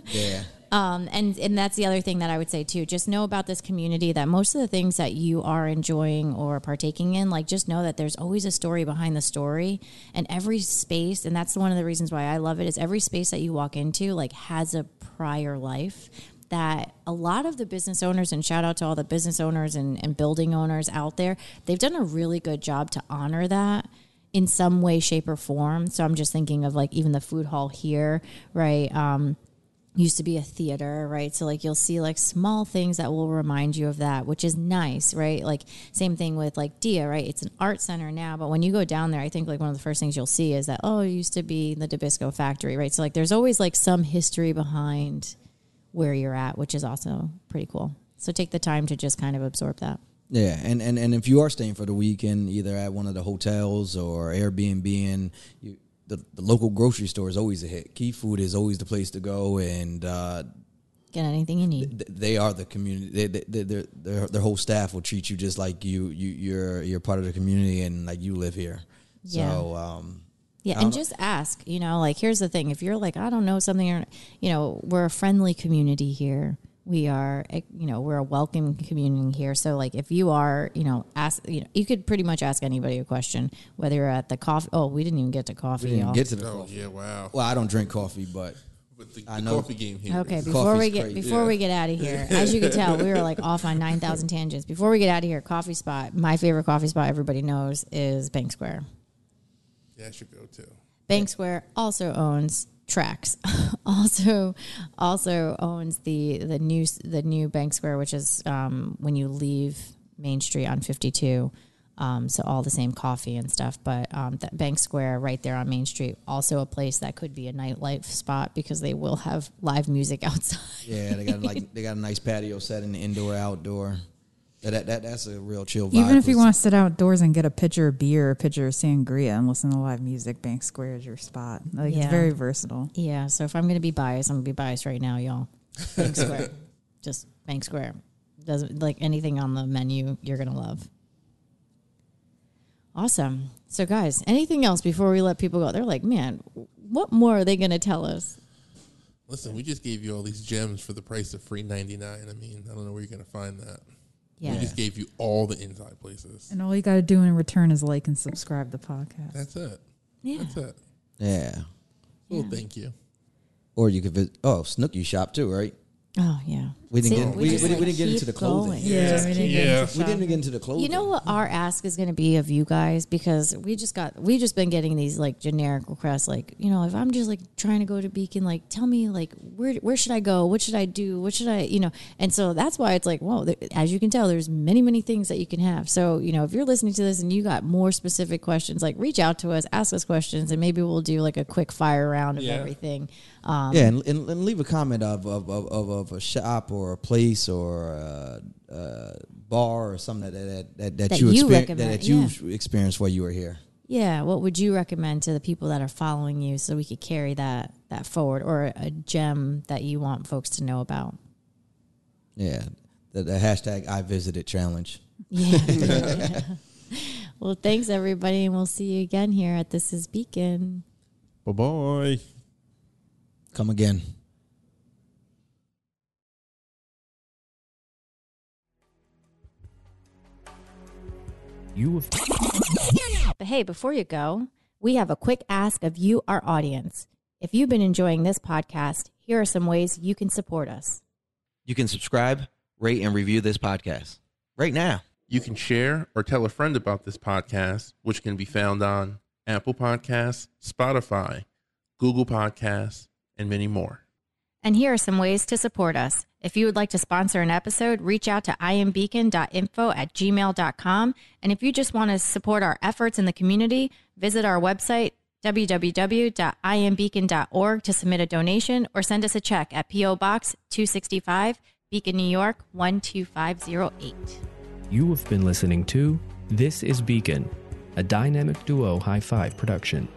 Speaker 3: Yeah.
Speaker 1: Um, and and that's the other thing that I would say too. Just know about this community that most of the things that you are enjoying or partaking in, like just know that there's always a story behind the story, and every space. And that's one of the reasons why I love it is every space that you walk into like has a prior life. That a lot of the business owners and shout out to all the business owners and, and building owners out there, they've done a really good job to honor that in some way, shape, or form. So I'm just thinking of like even the food hall here, right? Um, used to be a theater, right? So like you'll see like small things that will remind you of that, which is nice, right? Like same thing with like Dia, right? It's an art center now, but when you go down there, I think like one of the first things you'll see is that oh, it used to be the Nabisco factory, right? So like there's always like some history behind where you're at, which is also pretty cool. So take the time to just kind of absorb that.
Speaker 3: Yeah, and, and, and if you are staying for the weekend, either at one of the hotels or Airbnb, and you, the, the local grocery store is always a hit. Key Food is always the place to go, and uh,
Speaker 1: Get anything you need.
Speaker 3: th- they are the community. They, they, they, their, their whole staff will treat you just like you you you're you're part of the community, and like you live here.
Speaker 1: Yeah.
Speaker 3: So um,
Speaker 1: Yeah, and just ask. You know, like here's the thing: if you're like, I don't know something, or you know, we're a friendly community here. We are, eh, you know, we're a welcome community here. So, like, if you are, you know, ask, you know, you could pretty much ask anybody a question, whether you're at the coffee. Oh, we didn't even get to coffee,
Speaker 3: we didn't
Speaker 1: y'all.
Speaker 3: get to the
Speaker 2: Oh
Speaker 3: coffee.
Speaker 2: yeah, wow.
Speaker 3: Well, I don't drink coffee, but
Speaker 2: But the,
Speaker 3: I
Speaker 2: the
Speaker 3: know.
Speaker 2: coffee game here.
Speaker 1: Okay, before
Speaker 3: Coffee's
Speaker 1: we get
Speaker 3: crazy.
Speaker 1: before
Speaker 2: Yeah.
Speaker 1: we get out of here, as you can tell, we were like off on nine thousand tangents. Before we get out of here, coffee spot. My favorite coffee spot, everybody knows, is Bank Square.
Speaker 2: Yeah, I should go too.
Speaker 1: Bank Square also owns Trax. also, also owns the the new the new Bank Square, which is um, when you leave Main Street on Fifty Two. Um, so all the same coffee and stuff, but um, that Bank Square right there on Main Street, also a place that could be a nightlife spot because they will have live music outside.
Speaker 3: yeah, they got like they got a nice patio set in the indoor outdoor. That, that, that that's a real chill vibe.
Speaker 4: Even if you want to sit outdoors and get a pitcher of beer, a pitcher of sangria, and listen to live music, Bank Square is your spot. Like
Speaker 1: Yeah.
Speaker 4: it's very versatile.
Speaker 1: Yeah, so if I'm going to be biased, I'm going to be biased right now, y'all. Bank Square. Just Bank Square. Doesn't like anything on the menu you're going to love. Awesome. So guys, anything else before we let people go? They're like, "Man, what more are they going to tell us?"
Speaker 2: Listen, we just gave you all these gems for the price of free ninety nine. I mean, I don't know where you're gonna find that.
Speaker 1: Yeah.
Speaker 2: We just gave you all the inside places.
Speaker 4: And all you got to do in return is like and subscribe the podcast.
Speaker 2: That's it.
Speaker 1: Yeah.
Speaker 2: That's it.
Speaker 3: yeah.
Speaker 2: Well, thank you.
Speaker 3: Or you could visit. Oh, Snooki shop too, right?
Speaker 1: Oh, yeah.
Speaker 3: We didn't
Speaker 1: See,
Speaker 3: get- we-
Speaker 1: just,
Speaker 3: we didn't- we didn't get into the clothing.
Speaker 1: going.
Speaker 2: Yeah,
Speaker 4: we didn't
Speaker 2: get into
Speaker 3: We didn't get into the clothing.
Speaker 1: You know what our ask is going to be of you guys? Because we just got we just been getting these like generic requests like you know if I'm just like trying to go to Beacon like tell me like where where should I go? What should I do? What should I you know? And so that's why it's like whoa there, as you can tell there's many many things that you can have. So you know if you're listening to this and you got more specific questions like reach out to us ask us questions and maybe we'll do like a quick fire round of
Speaker 2: Yeah.
Speaker 1: everything. Um,
Speaker 3: yeah, and, and, and leave a comment of of, of, of of a shop or a place or a, a bar or something that that that, that,
Speaker 1: That
Speaker 3: you,
Speaker 1: you
Speaker 3: exper- that, that you experienced while you were here.
Speaker 1: Yeah, what would you recommend to the people that are following you so we could carry that that forward or a gem that you want folks to know about?
Speaker 3: Yeah, the, the hashtag I visited challenge.
Speaker 1: Yeah. well, thanks everybody and we'll see you again here at This is Beacon.
Speaker 2: Bye bye.
Speaker 3: Come again.
Speaker 5: You have
Speaker 1: But hey, before you go, we have a quick ask of you our audience. If you've been enjoying this podcast, here are some ways you can support us.
Speaker 6: You can subscribe,
Speaker 3: rate, and review this podcast right now.
Speaker 2: You can share or tell a friend about this podcast, which can be found on Apple Podcasts, Spotify, Google Podcasts, and many more.
Speaker 1: And here are some ways to support us. If you would like to sponsor an episode, reach out to iambeacon.info at gmail.com. And if you just want to support our efforts in the community, visit our website, www.iambeacon.org, to submit a donation or send us a check at P.O. Box 265, Beacon, New York 12508.
Speaker 5: You have been listening to This is Beacon, a dynamic duo high five production,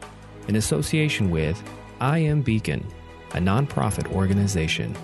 Speaker 5: in association with I Am Beacon, a nonprofit organization